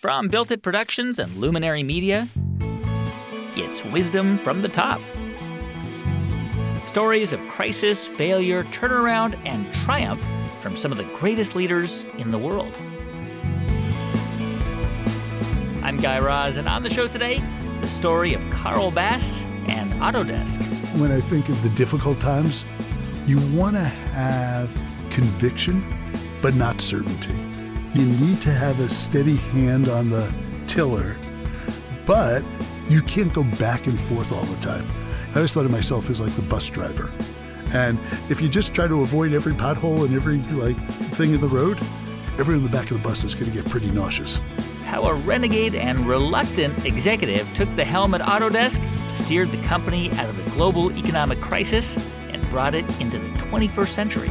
From Built It Productions and Luminary Media, it's Wisdom from the Top. Stories of crisis, failure, turnaround, and triumph from some of the greatest leaders in the world. I'm Guy Raz, and on the show today, the story of Carl Bass and Autodesk. When I think of the difficult times, you want to have conviction, but not certainty. You need to have a steady hand on the tiller, but you can't go back and forth all the time. I always thought of myself as like the bus driver. And if you just try to avoid every pothole and every like thing in the road, everyone in the back of the bus is going to get pretty nauseous. How a renegade and reluctant executive took the helm at Autodesk, steered the company out of the global economic crisis, and brought it into the 21st century.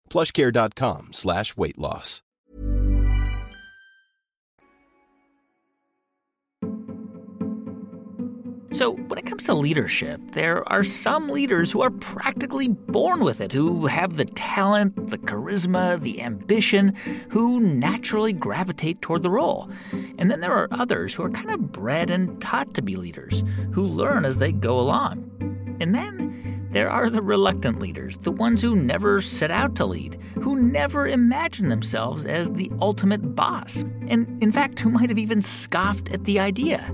plushcare.com slash weight loss. So, when it comes to leadership, there are some leaders who are practically born with it, who have the talent, the charisma, the ambition, who naturally gravitate toward the role. And then there are others who are kind of bred and taught to be leaders, who learn as they go along. And then there are the reluctant leaders, the ones who never set out to lead, who never imagine themselves as the ultimate boss, and in fact, who might have even scoffed at the idea.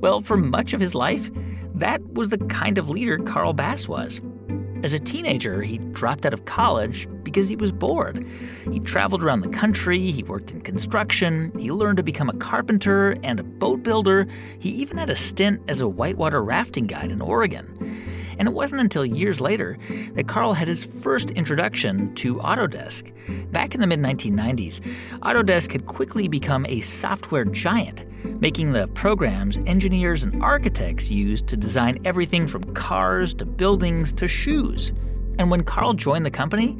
Well, for much of his life, that was the kind of leader Carl Bass was. As a teenager, he dropped out of college because he was bored. He traveled around the country, he worked in construction, he learned to become a carpenter and a boat builder. He even had a stint as a whitewater rafting guide in Oregon. And it wasn't until years later that Carl had his first introduction to Autodesk. Back in the mid 1990s, Autodesk had quickly become a software giant, making the programs engineers and architects used to design everything from cars to buildings to shoes. And when Carl joined the company,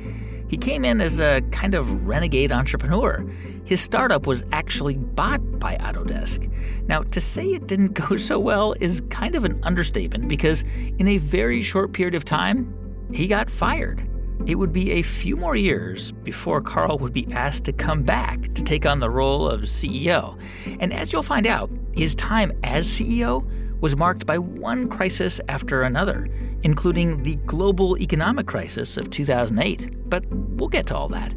he came in as a kind of renegade entrepreneur. His startup was actually bought by Autodesk. Now, to say it didn't go so well is kind of an understatement because in a very short period of time, he got fired. It would be a few more years before Carl would be asked to come back to take on the role of CEO. And as you'll find out, his time as CEO was marked by one crisis after another, including the global economic crisis of 2008. But we'll get to all that.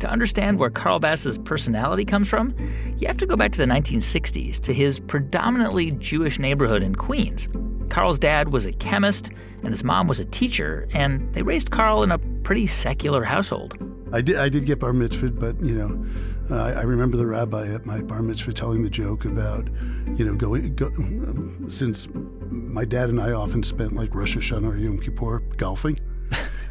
To understand where Carl Bass's personality comes from, you have to go back to the 1960s to his predominantly Jewish neighborhood in Queens. Carl's dad was a chemist and his mom was a teacher, and they raised Carl in a pretty secular household. I did, I did get bar mitzvahed, but you know, uh, I remember the rabbi at my bar mitzvah telling the joke about, you know, going go, since my dad and I often spent like Rosh Hashanah or Yom Kippur golfing.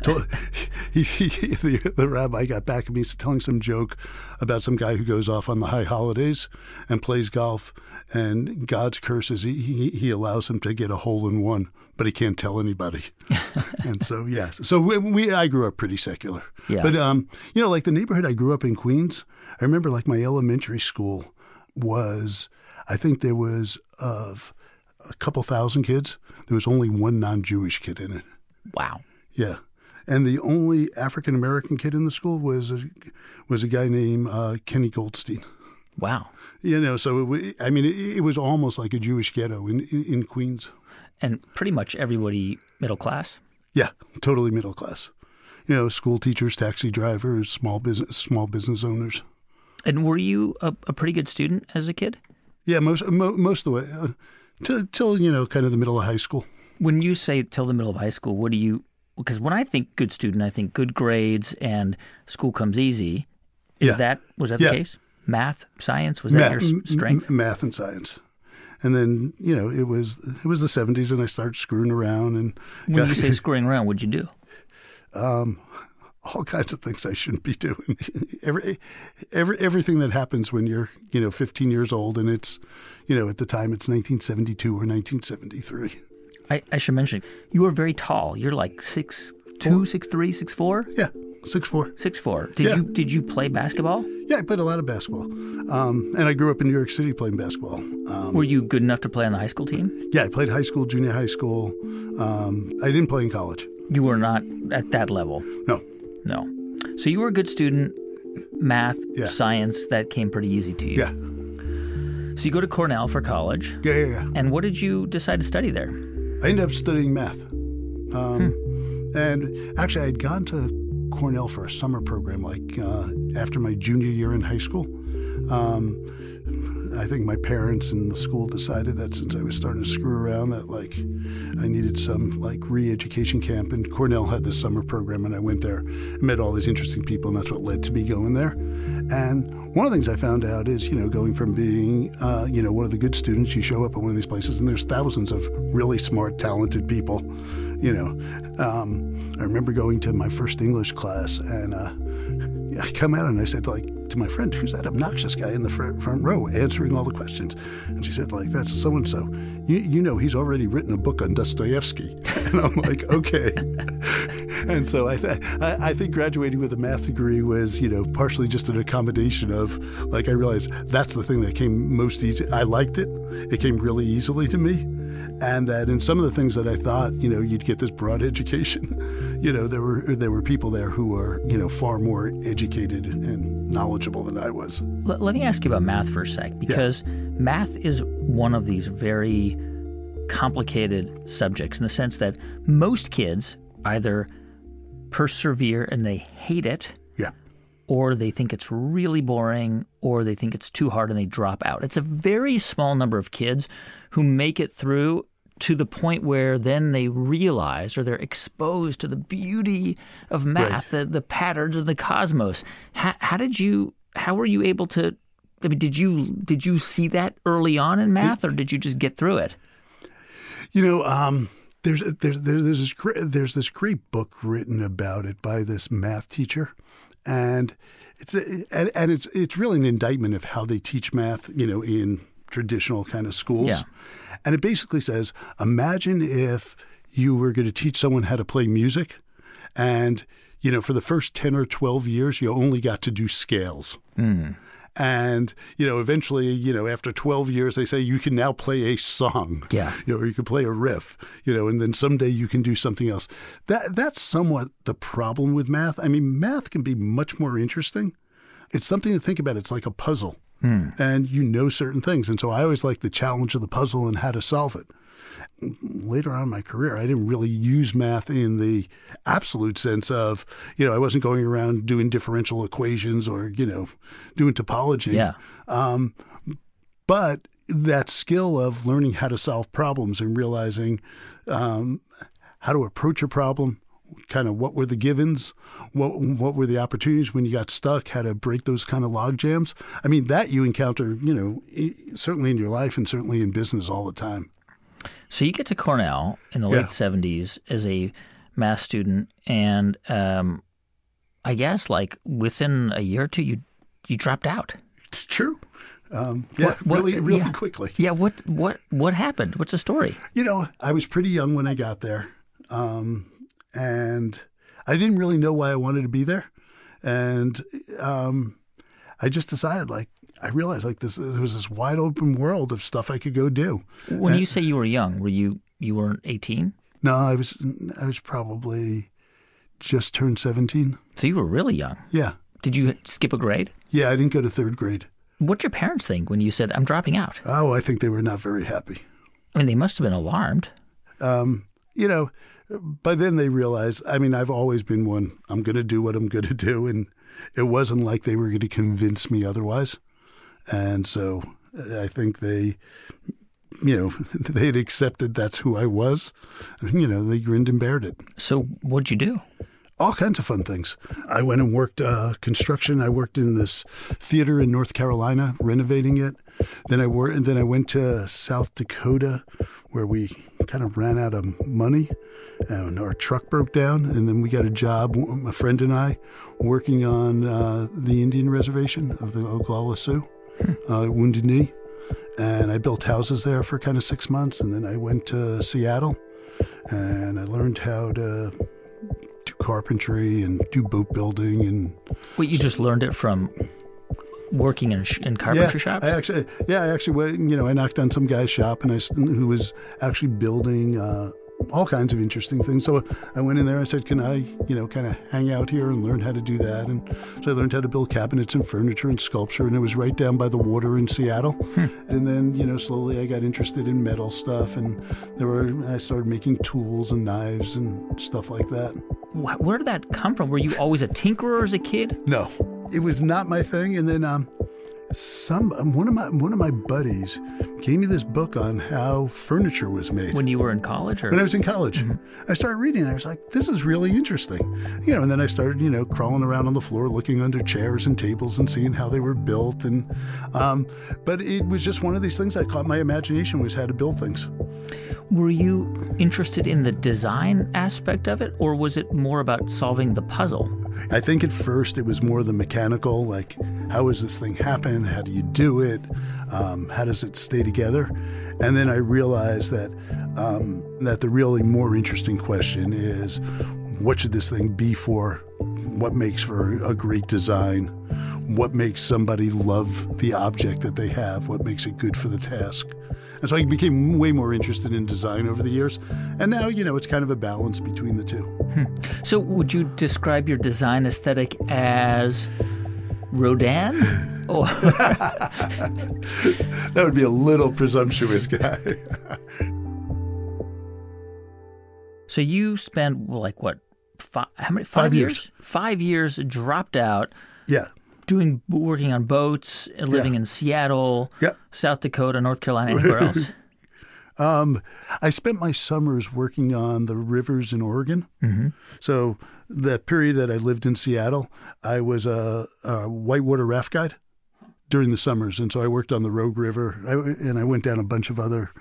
Told, he, he, the, the, rabbi got back at me telling some joke about some guy who goes off on the high holidays and plays golf, and God's curse is he, he, he allows him to get a hole in one, but he can't tell anybody. and so, yes. So we, we, I grew up pretty secular. Yeah. But, um, you know, like the neighborhood I grew up in, Queens, I remember like my elementary school was, I think there was of a couple thousand kids. There was only one non-Jewish kid in it. Wow. Yeah and the only African American kid in the school was a, was a guy named uh, Kenny Goldstein. Wow. You know, so it, I mean, it, it, was almost like a Jewish ghetto in, in, in Queens. And pretty much everybody middle class. Yeah, totally middle class. you know, school teachers, taxi drivers, small business, small business owners. And were you a, a pretty good student as a kid? Yeah, most mo- most of the way, uh, till, till you know, kind of the middle of high school. When you say till the middle of high school, what do you? Because when I think good student, I think good grades and school comes easy. Is Yeah. that was that Yeah. the case? Math, science was that your strength? m- math and science. And then you know it was it was the seventies, and I started screwing around and When got you say screwing around, what'd you do? Um, all kinds of things I shouldn't be doing. every, every everything that happens when you're you know 15 years old, and it's you know at the time it's 1972 or 1973. I, I should mention you are very tall. You're like six two, six three, six four, Yeah, six four. six four. Did Yeah. you did you play basketball? Yeah, I played a lot of basketball, um, and I grew up in New York City playing basketball. Um, Were you good enough to play on the high school team? yeah, I played high school, junior high school. Um, I didn't play in college. You were not at that level. No, No. So you were a good student. Math, Yeah. science, that came pretty easy to you. yeah, So you go to Cornell for college. yeah, yeah. yeah. And what did you decide to study there? I ended up studying math. Um, And actually, I had gone to Cornell for a summer program, like uh, after my junior year in high school. Um, I think my parents and the school decided that since I was starting to screw around, that like I needed some like re-education camp. And Cornell had this summer program, and I went there, met all these interesting people, and that's what led to me going there. And one of the things I found out is, you know, going from being, uh, you know, one of the good students, you show up at one of these places, and there's thousands of really smart, talented people. You know, um, I remember going to my first English class, and uh, I come out and I said, like, to my friend, who's that obnoxious guy in the front, front row answering all the questions? And she said, like, that's so and so. You, you know, he's already written a book on Dostoevsky. And I'm like, okay. and so I, th- I, I think graduating with a math degree was, you know, partially just an accommodation of, like, I realized that's the thing that came most easy. I liked it. It came really easily to me and that in some of the things that I thought, you know, you'd get this broad education, you know, there were there were people there who were, you know, far more educated and knowledgeable than I was. Let, let me ask you about math for a sec, because math is one of these very complicated subjects in the sense that most kids either persevere and they hate it, Yeah. or they think it's really boring, or they think it's too hard and they drop out. It's a very small number of kids who make it through to the point where then they realize or they're exposed to the beauty of math, the, the patterns of the cosmos. How, how did you? How were you able to? I mean, did you did you see that early on in math, or did you just get through it? You know, um, there's there's there's there's this great, there's this great book written about it by this math teacher, and it's a, and, and it's it's really an indictment of how they teach math. You know, in traditional kind of schools, Yeah. and it basically says, imagine if you were going to teach someone how to play music, and you know, for the first ten or twelve years, you only got to do scales. Hmm. And you know, eventually, you know, after twelve years, they say you can now play a song. Yeah. you know, or you can play a riff. You know, and then someday you can do something else. That that's somewhat the problem with math. I mean, math can be much more interesting. It's something to think about. It's like a puzzle, and you know certain things. And so I always like the challenge of the puzzle and how to solve it later on in my career, I didn't really use math in the absolute sense of, you know, I wasn't going around doing differential equations or, you know, doing topology. Yeah. Um, but that skill of learning how to solve problems and realizing um, how to approach a problem, kind of what were the givens, what what were the opportunities when you got stuck, how to break those kind of log jams. I mean, that you encounter, you know, certainly in your life and certainly in business all the time. So you get to Cornell in the Yeah. late '70s as a math student, and um, I guess like within a year or two, you you dropped out. It's true. Um, yeah, What- what- really, really yeah. quickly. Yeah. What what what happened? What's the story? You know, I was pretty young when I got there, um, and I didn't really know why I wanted to be there, and um, I just decided, like, I realized, like, this there was this wide open world of stuff I could go do. When you say you were young, were you you weren't 18? No, I was, I was probably just turned seventeen. So you were really young. Yeah, Did you skip a grade? yeah, I didn't go to third grade. What'd your parents think when you said I'm dropping out? Oh, I think they were not very happy. I mean, they must have been alarmed. Um, you know, by then they realized. I mean, I've always been one. I'm going to do what I'm going to do, and it wasn't like they were going to convince me otherwise. And so I think they, you know, they had accepted that's who I was. You know, they grinned and bared it. So what'd you do? all kinds of fun things. I went and worked uh, construction. I worked in this theater in North Carolina, renovating it. Then I and then I went to South Dakota, where we kind of ran out of money, and our truck broke down. And then we got a job, my friend and I, working on uh, the Indian reservation of the Oglala Sioux, uh, Wounded Knee. And I built houses there for kind of six months, and then I went to Seattle, and I learned how to do carpentry and do boat building and. Wait, you just learned it from working in, in carpentry yeah, shops? I actually, yeah, I actually went. You know, I knocked on some guy's shop, and I, who was actually building uh, all kinds of interesting things. So I went in there. And I said, "Can I, you know, kind of hang out here and learn how to do that?" And so I learned how to build cabinets and furniture and sculpture. And it was right down by the water in Seattle. And then, you know, slowly I got interested in metal stuff, and there were I started making tools and knives and stuff like that. Where did that come from? Were you always a tinkerer as a kid? No, it was not my thing. And then um, some um, one of my one of my buddies gave me this book on how furniture was made. When you were in college? Or? When I was in college, I started reading. And I was like, "This is really interesting," you know. And then I started, you know, crawling around on the floor, looking under chairs and tables, and seeing how they were built. And um, but it was just one of these things that caught my imagination was how to build things. Were you interested in the design aspect of it, or was it more about solving the puzzle? I think at first it was more the mechanical, like how does this thing happen? How do you do it? Um, how does it stay together? And then I realized that um, that the really more interesting question is, what should this thing be for? What makes for a great design? What makes somebody love the object that they have? What makes it good for the task? And so I became way more interested in design over the years. And now, you know, it's kind of a balance between the two. So, would you describe your design aesthetic as Rodin? Or That would be a little presumptuous guy. so you spent like what? Five, how many? Five years? years. Five years. Dropped out, yeah. doing working on boats, living in Seattle, Yeah. South Dakota, North Carolina, anywhere else. Um, I spent my summers working on the rivers in Oregon. Mm-hmm. So that period that I lived in Seattle, I was a, a whitewater raft guide during the summers, and so I worked on the Rogue River, I, and I went down a bunch of other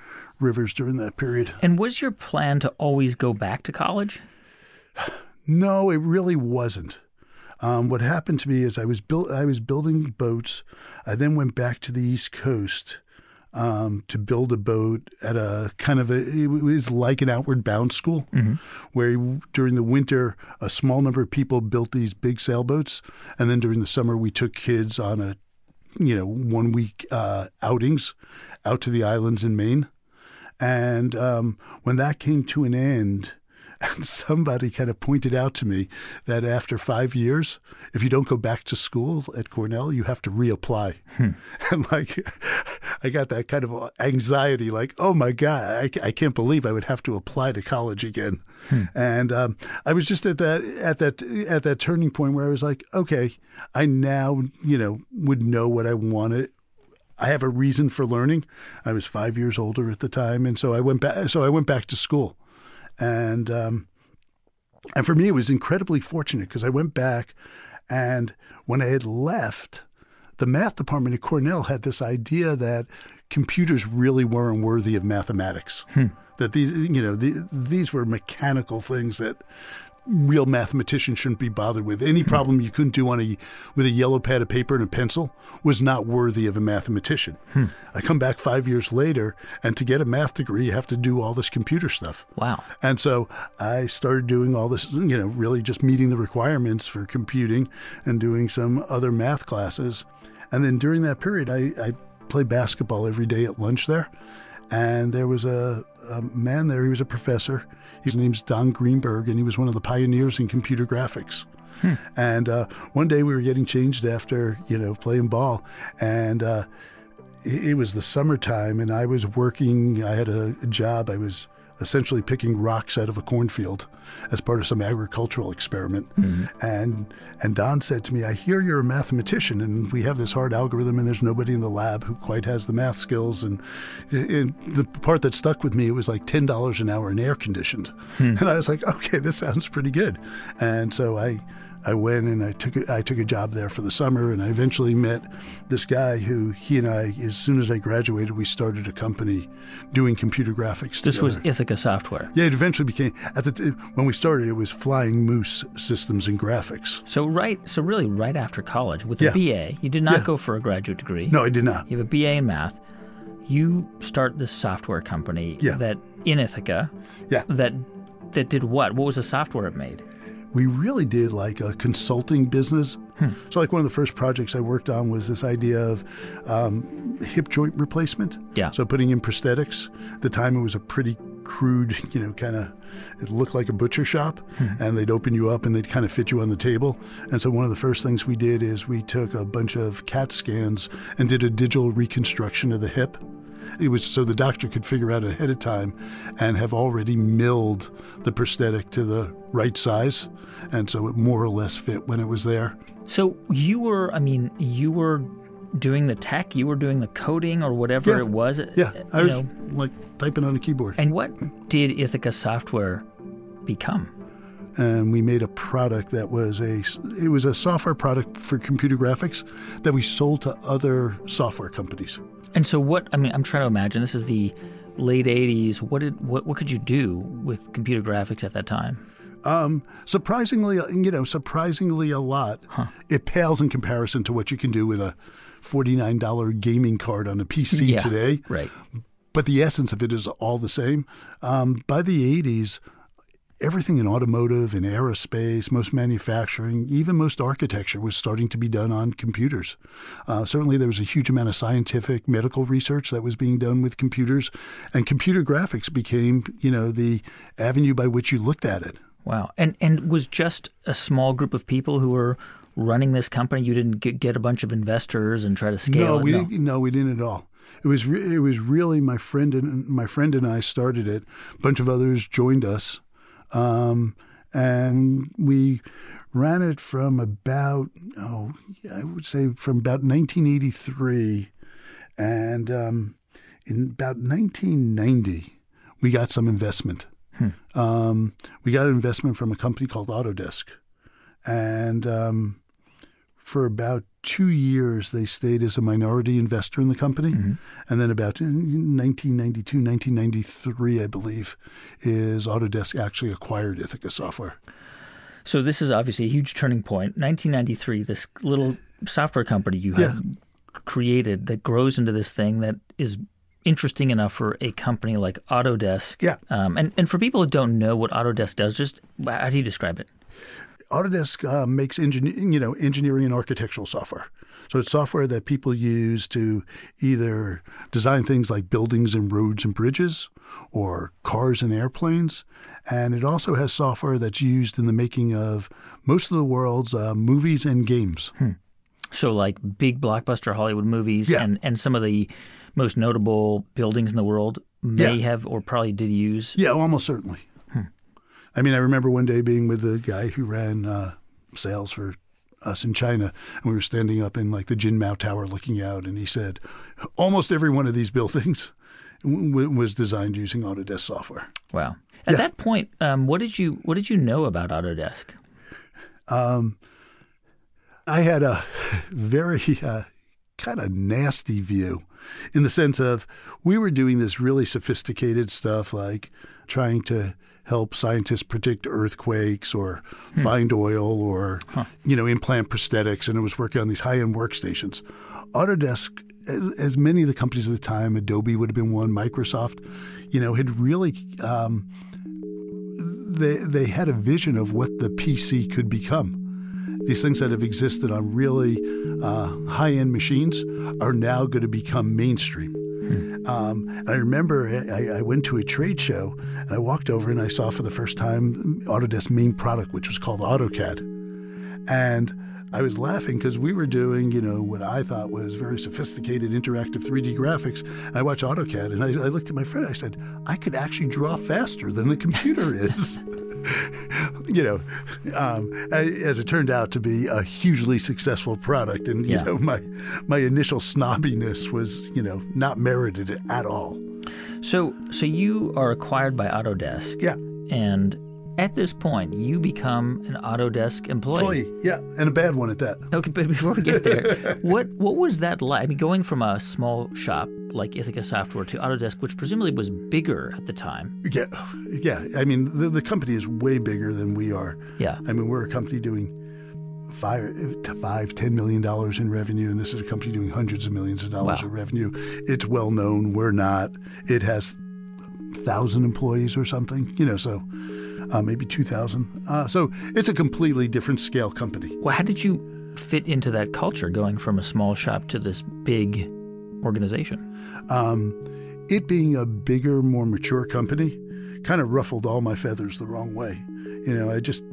rivers during that period. and was your plan to always go back to college? No, it really wasn't. Um, what happened to me is I was built. I was building boats. I then went back to the East Coast um, to build a boat at a kind of a. It was like an outward bound school, where during the winter a small number of people built these big sailboats, and then during the summer we took kids on a, you know, one week uh, outings out to the islands in Maine. And um, when that came to an end, and somebody kind of pointed out to me that after five years, if you don't go back to school at Cornell, you have to reapply. And like, I got that kind of anxiety, like, oh my God, I, I can't believe I would have to apply to college again. And um, I was just at that at that at that turning point where I was like, okay, I now you know would know what I wanted I have a reason for learning. I was five years older at the time, and so I went back. So I went back to school, and um, and for me, it was incredibly fortunate because I went back, and when I had left, the math department at Cornell had this idea that computers really weren't worthy of mathematics. That these, you know, the, these were mechanical things that real mathematician shouldn't be bothered with. Any problem you couldn't do on a with a yellow pad of paper and a pencil was not worthy of a mathematician. Hmm. I come back five years later, and to get a math degree, you have to do all this computer stuff. Wow. And so I started doing all this, you know, really just meeting the requirements for computing and doing some other math classes. And then during that period, I, I played basketball every day at lunch there. And there was a, a man there, he was a professor. His name's Don Greenberg, and he was one of the pioneers in computer graphics. And uh, one day we were getting changed after, you know, playing ball. And uh, it it was the summertime, and I was working. I had a job. I was essentially picking rocks out of a cornfield as part of some agricultural experiment. Mm-hmm. And and Don said to me, "I hear you're a mathematician, and we have this hard algorithm, and there's nobody in the lab who quite has the math skills." And, and the part that stuck with me it was like ten dollars an hour and air conditioned, hmm. and I was like, "Okay, this sounds pretty good." And so I. I went and I took a, I took a job there for the summer, and I eventually met this guy who he and I, as soon as I graduated, we started a company doing computer graphics. This was. Ithaca Software. yeah. It eventually became at the t- when we started, it was Flying Moose Systems and Graphics. So right, so really right after college with Yeah. a BA, you did not Yeah. go for a graduate degree. No, I did not. You have a BA in math. You start this software company Yeah. that in Ithaca Yeah, that that did what? What was the software it made? We really did like a consulting business. So, like one of the first projects I worked on was this idea of um, hip joint replacement. Yeah. So putting in prosthetics. At the time, it was a pretty crude, you know, kind of. It looked like a butcher shop, and they'd open you up and they'd kind of fit you on the table. And so, one of the first things we did is we took a bunch of CAT scans and did a digital reconstruction of the hip. It was so the doctor could figure out ahead of time and have already milled the prosthetic to the right size. And so it more or less fit when it was there. So you were, I mean, you were doing the tech, you were doing the coding or whatever Yeah. it was. Yeah, uh, I you was know. like typing on a keyboard. And what did Ithaca Software become? And we made a product that was a it was a software product for computer graphics that we sold to other software companies. And so what? I mean, I'm trying to imagine. This is the late '80s. What did what what could you do with computer graphics at that time? Um, surprisingly, you know, surprisingly a lot. It pales in comparison to what you can do with a forty-nine dollar gaming card on a PC Yeah, today. right? But the essence of it is all the same. Um, by the '80s, everything in automotive and aerospace, most manufacturing, even most architecture was starting to be done on computers. Uh, certainly, there was a huge amount of scientific, medical research that was being done with computers, and computer graphics became, you know, the avenue by which you looked at it. Wow. And and was just a small group of people who were running this company. You didn't get, get a bunch of investors and try to scale no, it. we didn't. No, we didn't at all. It was re- it was really my friend and my friend and I started it. A bunch of others joined us, um, and we ran it from about oh I would say from about 1983, and um, in about 1990 we got some investment. Um, we got an investment from a company called Autodesk, and um, for about two years, they stayed as a minority investor in the company. And then about 1992, 1993, I believe, is Autodesk actually acquired Ithaca Software. So this is obviously a huge turning point. 1993, this little software company you have created that grows into this thing that is interesting enough for a company like Autodesk. Yeah. Um, and and for people who don't know what Autodesk does, just how do you describe it? Autodesk uh, makes engin- you know engineering and architectural software. So it's software that people use to either design things like buildings and roads and bridges, or cars and airplanes. And it also has software that's used in the making of most of the world's uh, movies and games. So like big blockbuster Hollywood movies Yeah. and, and some of the most notable buildings in the world may Yeah. have or probably did use. Yeah, almost certainly. I mean, I remember one day being with the guy who ran uh, sales for us in China, and we were standing up in like the Jin Mao Tower looking out, and he said, almost every one of these buildings w- w- was designed using Autodesk software. Wow. At Yeah. that point, um, what did you what did you know about Autodesk? Um, I had a very uh, kind of nasty view in the sense of we were doing this really sophisticated stuff like trying to help scientists predict earthquakes or find oil or you know implant prosthetics and it was working on these high-end workstations. Autodesk as- as many of the companies at the time adobe would have been one microsoft you know had really um, they they had a vision of what the pc could become. These things that have existed on really uh, high end machines are now going to become mainstream. Um, and I remember I, I went to a trade show and I walked over and I saw for the first time Autodesk's main product, which was called AutoCAD. And I was laughing because we were doing, you know, what I thought was very sophisticated interactive 3D graphics. I watched AutoCAD and I, I looked at my friend. I said, I could actually draw faster than the computer is. you know, um, as it turned out to be a hugely successful product, and you Yeah. know, my my initial snobbiness was, you know, not merited at all. So, so you are acquired by Autodesk. Yeah. And at this point, you become an Autodesk employee. Employee, yeah, and a bad one at that. Okay, but before we get there, what what was that like? I mean, going from a small shop like Ithaca Software to Autodesk, which presumably was bigger at the time. Yeah, yeah. I mean, the, the company is way bigger than we are. Yeah. I mean, we're a company doing five, five, ten million dollars in revenue, and this is a company doing hundreds of millions of dollars Wow. of revenue. It's well known. We're not. It has thousand employees or something. You know, so uh, maybe two thousand. Uh, so it's a completely different scale company. Well, how did you fit into that culture, going from a small shop to this big organization? Um, it being a bigger, more mature company kind of ruffled all my feathers the wrong way. You know, I just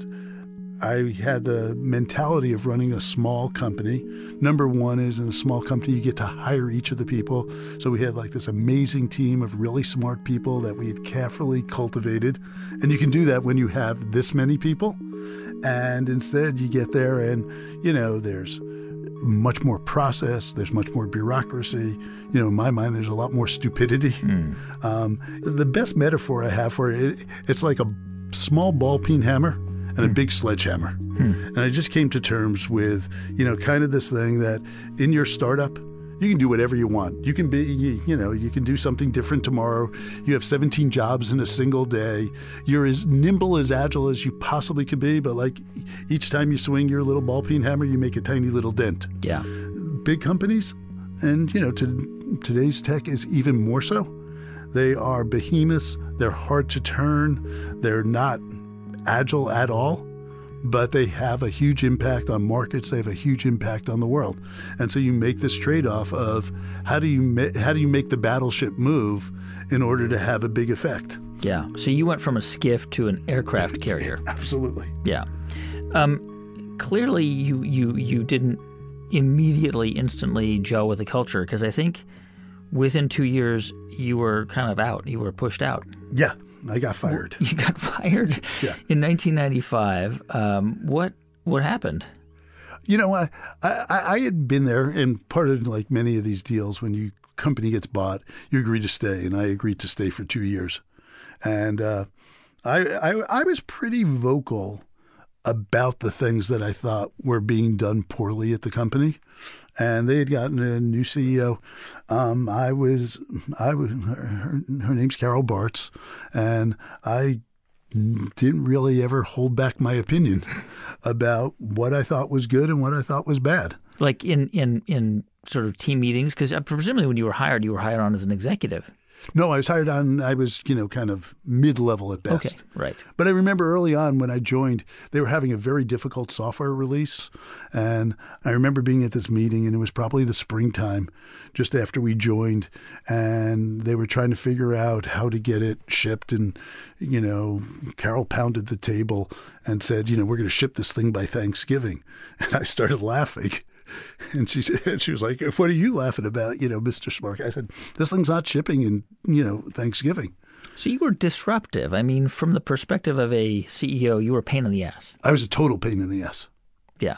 I had the mentality of running a small company. Number one is in a small company, you get to hire each of the people. So we had like this amazing team of really smart people that we had carefully cultivated. And you can do that when you have this many people. And instead, you get there and, you know, there's much more process, there's much more bureaucracy. You know, in my mind, there's a lot more stupidity. Hmm. Um, the best metaphor I have for it, it's like a small ball peen hammer and a hmm. big sledgehammer. Hmm. And I just came to terms with, you know, kind of this thing that in your startup, you can do whatever you want. You can be, you, you know, you can do something different tomorrow. You have 17 jobs in a single day. You're as nimble, as agile as you possibly could be, but like each time you swing your little ball peen hammer, you make a tiny little dent Yeah. big companies, and you know, to, today's tech is even more so. They are behemoths. They're hard to turn. They're not agile at all, but they have a huge impact on markets. They have a huge impact on the world, and so you make this trade-off of how do you ma- how do you make the battleship move in order to have a big effect? Yeah. So you went from a skiff to an aircraft carrier. Absolutely. Yeah. Um, clearly, you you you didn't immediately, instantly gel with the culture because I think within two years you were kind of out. You were pushed out. Yeah, I got fired. You got fired Yeah. in 1995. Um, what what happened? You know, I, I I had been there, and part of like many of these deals, when you company gets bought, you agree to stay, and I agreed to stay for two years, and uh, I, I I was pretty vocal about the things that I thought were being done poorly at the company, and they had gotten a new CEO. Um, I was I was her, her name's Carol Bartz, and I didn't really ever hold back my opinion about what I thought was good and what I thought was bad. Like in in in sort of team meetings because presumably when you were hired, you were hired on as an executive. No, I was hired on. I was, you know, kind of mid-level at best. Okay, right. But I remember early on when I joined, they were having a very difficult software release, and I remember being at this meeting, and it was probably the springtime, just after we joined, and they were trying to figure out how to get it shipped, and you know, Carol pounded the table and said, you know, we're going to ship this thing by Thanksgiving, and I started laughing. And she said, she was like, "What are you laughing about, you know, Mister Smart?" I said, "This thing's not shipping in, you know, Thanksgiving." So you were disruptive. I mean, from the perspective of a CEO, you were a pain in the ass. I was a total pain in the ass, Yeah.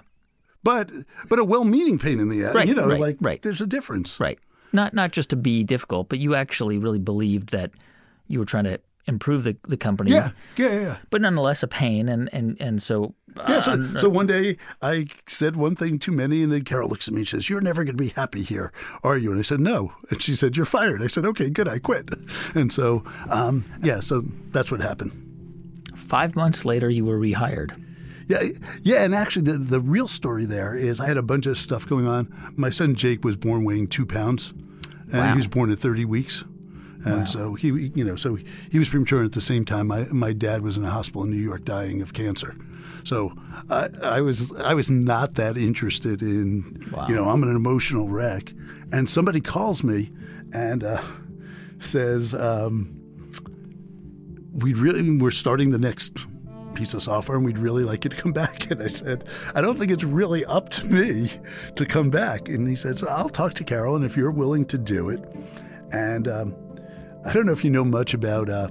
but but a well-meaning pain in the ass. Right, you know, right, like right. there's a difference. Right. Not not just to be difficult, but you actually really believed that you were trying to improve the, the company. Yeah, yeah, yeah. But nonetheless, a pain, and and and so. Yeah, so, uh, so one day I said one thing too many, and then Carol looks at me and says, "You're never going to be happy here, are you?" And I said, "No." And she said, "You're fired." I said, "Okay, good. I quit." And so, um, yeah, so that's what happened. five months later, you were rehired. Yeah, yeah, and actually, the the real story there is I had a bunch of stuff going on. My son Jake was born weighing two pounds, and Wow. he was born at 30 weeks. And so he, you know, so he was premature. And at the same time, my my dad was in a hospital in New York dying of cancer. So I, I was I was not that interested in, you know, I'm an emotional wreck. And somebody calls me and uh, says, um, "We really we're starting the next piece of software and we'd really like you to come back. And I said, I don't think it's really up to me to come back. And he said, so I'll talk to Carol, and if you're willing to do it. And um, I don't know if you know much about uh,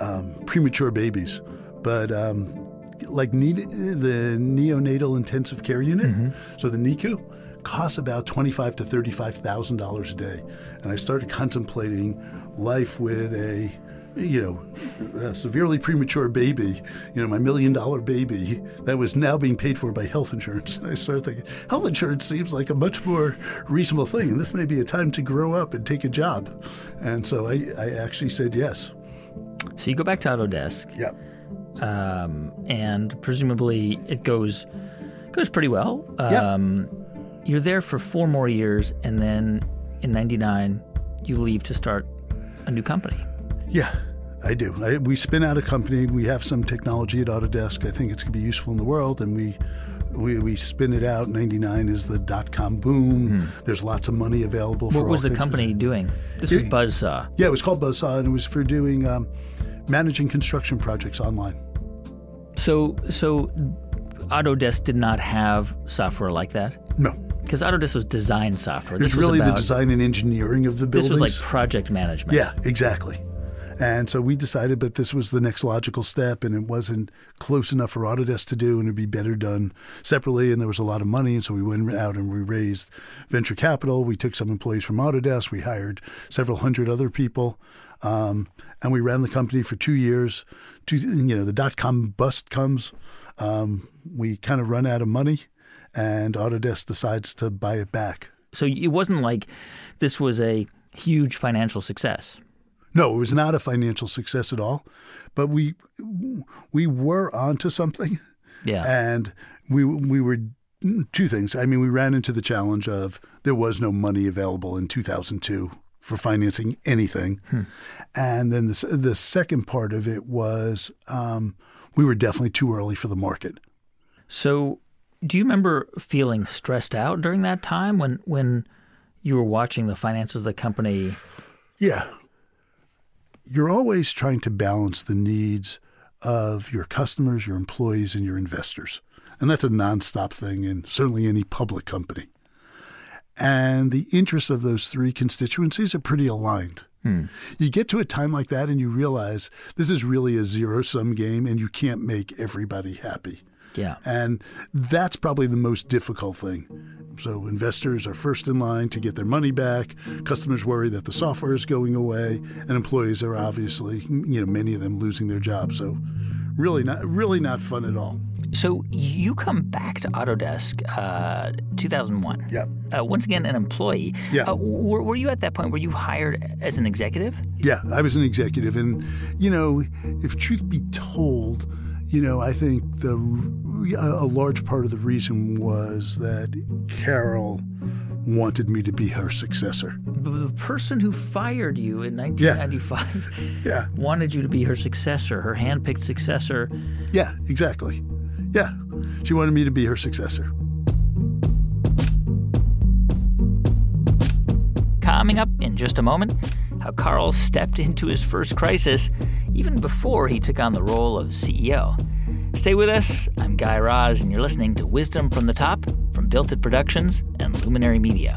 um, premature babies, but um, like ne- the neonatal intensive care unit, mm-hmm. so the NICU, costs about twenty-five to thirty-five thousand dollars a day. And I started contemplating life with a you know, a severely premature baby, you know, my million dollar baby that was now being paid for by health insurance. And I started thinking, health insurance seems like a much more reasonable thing. And this may be a time to grow up and take a job. And so I, I actually said yes. So you go back to Autodesk. Yeah. Um, and presumably it goes goes pretty well. Um, yeah you're there for four more years, and then in '99, you leave to start a new company. Yeah, I do. I, we spin out a company. We have some technology at Autodesk. I think it's going to be useful in the world, and we we, we spin it out. '99 is the dot com boom. Hmm. There's lots of money available. For What was the company doing? This it, was Buzzsaw. Yeah, it was called Buzzsaw, and it was for doing um, managing construction projects online. So, so Autodesk did not have software like that. No because Autodesk was design software. It's really about, the design and engineering of the buildings. This was like project management. Yeah, exactly. And so we decided that this was the next logical step, and it wasn't close enough for Autodesk to do, and it'd be better done separately. And there was a lot of money, and so we went out and we raised venture capital. We took some employees from Autodesk. We hired several hundred other people, um, and we ran the company for two years. Two, you know, the dot com bust comes. Um, we kind of run out of money and Autodesk decides to buy it back. So it wasn't like this was a huge financial success. No, it was not a financial success at all, but we we were onto something. Yeah, and we we were two things. I mean, we ran into the challenge of there was no money available in 2002 for financing anything, hmm. and then the the second part of it was um, we were definitely too early for the market. So do you remember feeling stressed out during that time when when you were watching the finances of the company? Yeah. You're always trying to balance the needs of your customers, your employees, and your investors. And that's a nonstop thing in certainly any public company. And the interests of those three constituencies are pretty aligned. Hmm. You get to a time like that and you realize this is really a zero sum game and you can't make everybody happy. Yeah. And that's probably the most difficult thing. So investors are first in line to get their money back. Customers worry that the software is going away, and employees are obviously, you know, many of them losing their jobs. So really not really not fun at all. So you come back to Autodesk, uh, 2001. Yeah. Uh, once again, an employee. Yeah. Uh, were, were, you at that point? Were you hired as an executive? Yeah, I was an executive, and you know, if truth be told, you know, I think the a large part of the reason was that Carol wanted me to be her successor. The person who fired you in 1995 yeah. yeah. wanted you to be her successor, her handpicked successor. Yeah, exactly. Yeah. She wanted me to be her successor. Coming up in just a moment, how Carl stepped into his first crisis even before he took on the role of CEO. Stay with us. I'm Guy Raz, and you're listening to Wisdom from the Top from Built It Productions and Luminary Media.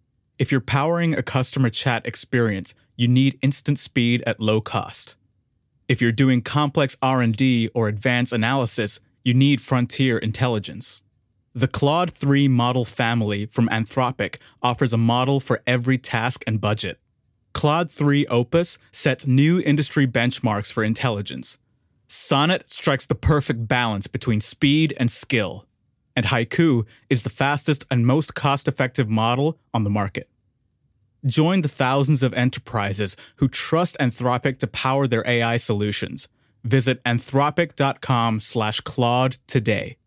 If you're powering a customer chat experience, you need instant speed at low cost. If you're doing complex R&D or advanced analysis, you need frontier intelligence. The Claude 3 model family from Anthropic offers a model for every task and budget. Claude 3 Opus sets new industry benchmarks for intelligence. Sonnet strikes the perfect balance between speed and skill. And Haiku is the fastest and most cost effective model on the market. Join the thousands of enterprises who trust Anthropic to power their AI solutions. Visit anthropic.com slash Claude today.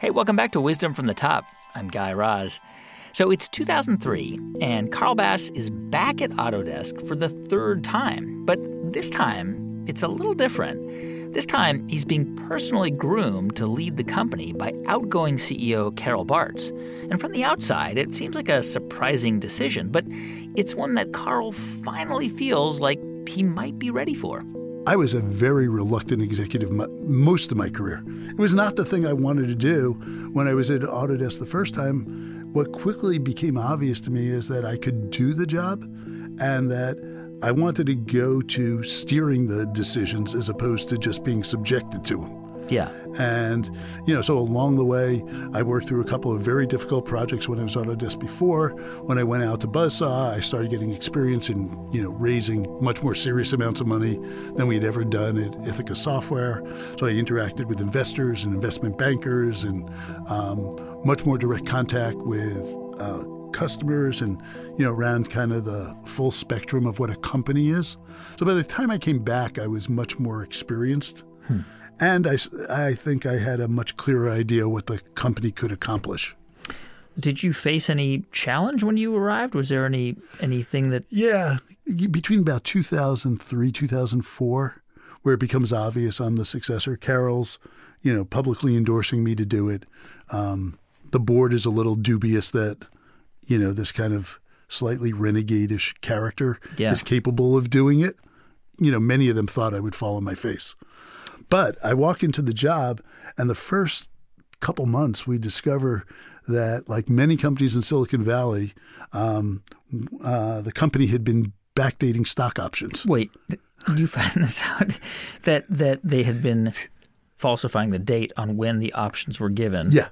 Hey, welcome back to Wisdom from the Top. I'm Guy Raz. So it's 2003, and Carl Bass is back at Autodesk for the third time. But this time, it's a little different. This time, he's being personally groomed to lead the company by outgoing CEO Carol Bartz. And from the outside, it seems like a surprising decision, but it's one that Carl finally feels like he might be ready for. I was a very reluctant executive most of my career. It was not the thing I wanted to do when I was at Autodesk the first time. What quickly became obvious to me is that I could do the job and that I wanted to go to steering the decisions as opposed to just being subjected to them. Yeah. And, you know, so along the way, I worked through a couple of very difficult projects when I was on Autodesk before. When I went out to Buzzsaw, I started getting experience in, you know, raising much more serious amounts of money than we had ever done at Ithaca Software. So I interacted with investors and investment bankers and um, much more direct contact with uh, customers and you know ran kind of the full spectrum of what a company is. So by the time I came back, I was much more experienced. Hmm. And I, I think I had a much clearer idea what the company could accomplish. Did you face any challenge when you arrived? Was there any anything that? Yeah, between about 2003 2004, where it becomes obvious I'm the successor. Carol's, you know, publicly endorsing me to do it. Um, the board is a little dubious that, you know, this kind of slightly renegade-ish character yeah. is capable of doing it. You know, many of them thought I would fall on my face. But I walk into the job, and the first couple months, we discover that, like many companies in Silicon Valley, um, uh, the company had been backdating stock options. Wait, you found this out that that they had been falsifying the date on when the options were given. Yeah.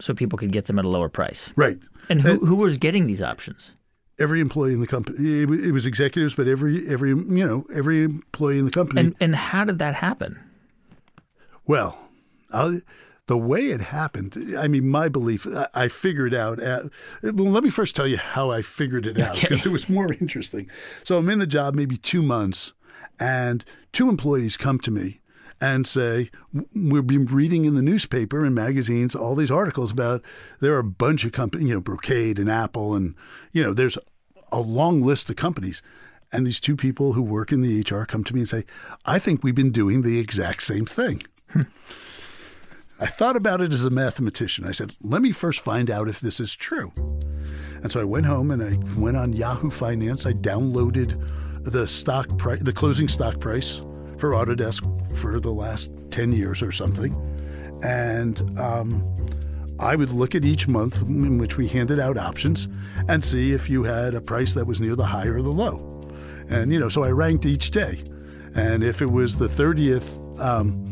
So people could get them at a lower price. Right. And who, and, who was getting these options? every employee in the company. It, was executives, but every every you know every employee in the company. And and how did that happen? Well, I'll, the way it happened, I mean, my belief, I figured out. At, well, let me first tell you how I figured it out because okay. it was more interesting. So I'm in the job maybe two months, and two employees come to me and say, We've been reading in the newspaper and magazines all these articles about there are a bunch of companies, you know, Brocade and Apple, and, you know, there's a long list of companies. And these two people who work in the HR come to me and say, I think we've been doing the exact same thing. Hmm. I thought about it as a mathematician. I said, let me first find out if this is true. And so I went home and I went on Yahoo Finance. I downloaded the stock price, the closing stock price for Autodesk for the last 10 years or something. And um, I would look at each month in which we handed out options and see if you had a price that was near the high or the low. And, you know, so I ranked each day. And if it was the 30th, um,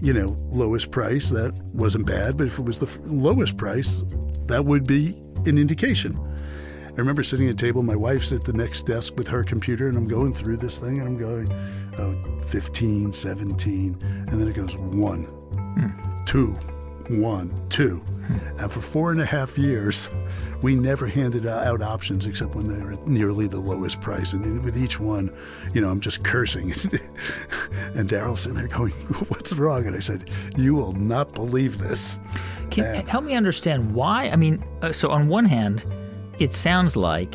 you know, lowest price, that wasn't bad. But if it was the lowest price, that would be an indication. I remember sitting at a table, my wife's at the next desk with her computer, and I'm going through this thing, and I'm going, oh, 15, 17, and then it goes one, mm. two, one, two. And for four and a half years, we never handed out options except when they were nearly the lowest price. And with each one, you know, I'm just cursing. and Daryl's sitting there going, What's wrong? And I said, You will not believe this. Can and, help me understand why? I mean, uh, so on one hand, it sounds like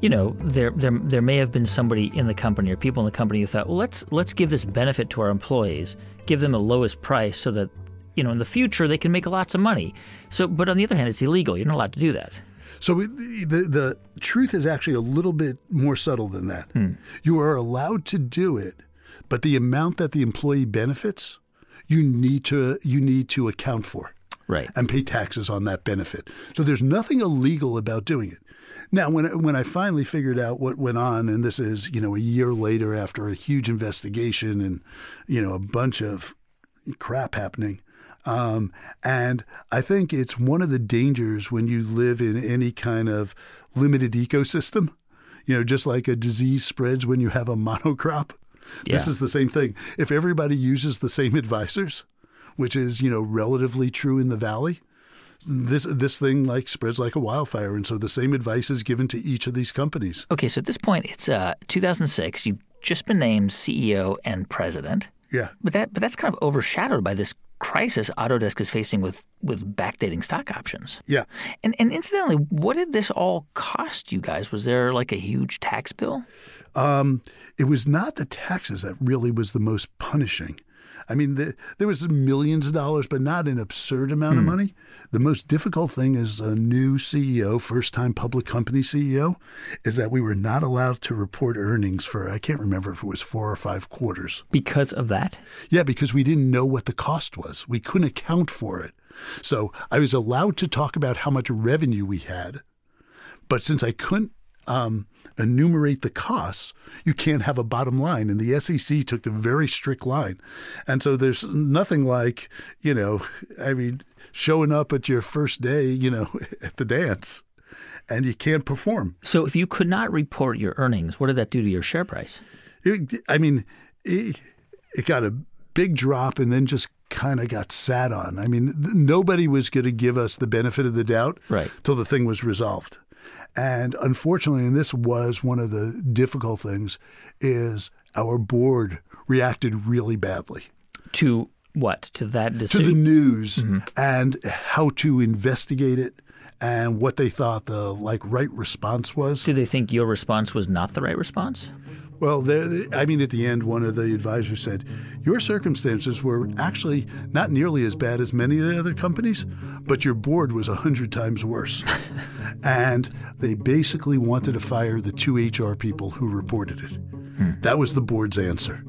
you know, there, there there may have been somebody in the company or people in the company who thought, well, let's let's give this benefit to our employees, give them the lowest price so that you know in the future they can make lots of money. So, but on the other hand, it's illegal. You're not allowed to do that. So the the truth is actually a little bit more subtle than that. Hmm. You are allowed to do it, but the amount that the employee benefits, you need to you need to account for. Right. And pay taxes on that benefit. So there's nothing illegal about doing it. Now, when when I finally figured out what went on, and this is you know a year later after a huge investigation and you know a bunch of crap happening, um, and I think it's one of the dangers when you live in any kind of limited ecosystem. You know, just like a disease spreads when you have a monocrop. Yeah. This is the same thing. If everybody uses the same advisors, which is you know relatively true in the valley, this this thing like spreads like a wildfire, and so the same advice is given to each of these companies. Okay, so at this point, it's uh, 2006. You've just been named CEO and president. Yeah, but that but that's kind of overshadowed by this crisis Autodesk is facing with with backdating stock options. Yeah, and and incidentally, what did this all cost you guys? Was there like a huge tax bill? Um, it was not the taxes that really was the most punishing. I mean, the, there was millions of dollars, but not an absurd amount of hmm. money. The most difficult thing as a new CEO, first time public company CEO, is that we were not allowed to report earnings for, I can't remember if it was four or five quarters. Because of that? Yeah, because we didn't know what the cost was. We couldn't account for it. So I was allowed to talk about how much revenue we had. But since I couldn't um, enumerate the costs, you can't have a bottom line. And the SEC took the very strict line. And so there's nothing like, you know, I mean, showing up at your first day, you know, at the dance and you can't perform. So if you could not report your earnings, what did that do to your share price? It, I mean, it, it got a big drop and then just kind of got sat on. I mean, nobody was going to give us the benefit of the doubt right. till the thing was resolved. And unfortunately, and this was one of the difficult things, is our board reacted really badly. To what? To that decision? To the news mm-hmm. and how to investigate it and what they thought the like right response was. Do they think your response was not the right response? Well, there, I mean, at the end, one of the advisors said, Your circumstances were actually not nearly as bad as many of the other companies, but your board was a hundred times worse. and they basically wanted to fire the two HR people who reported it. Hmm. That was the board's answer.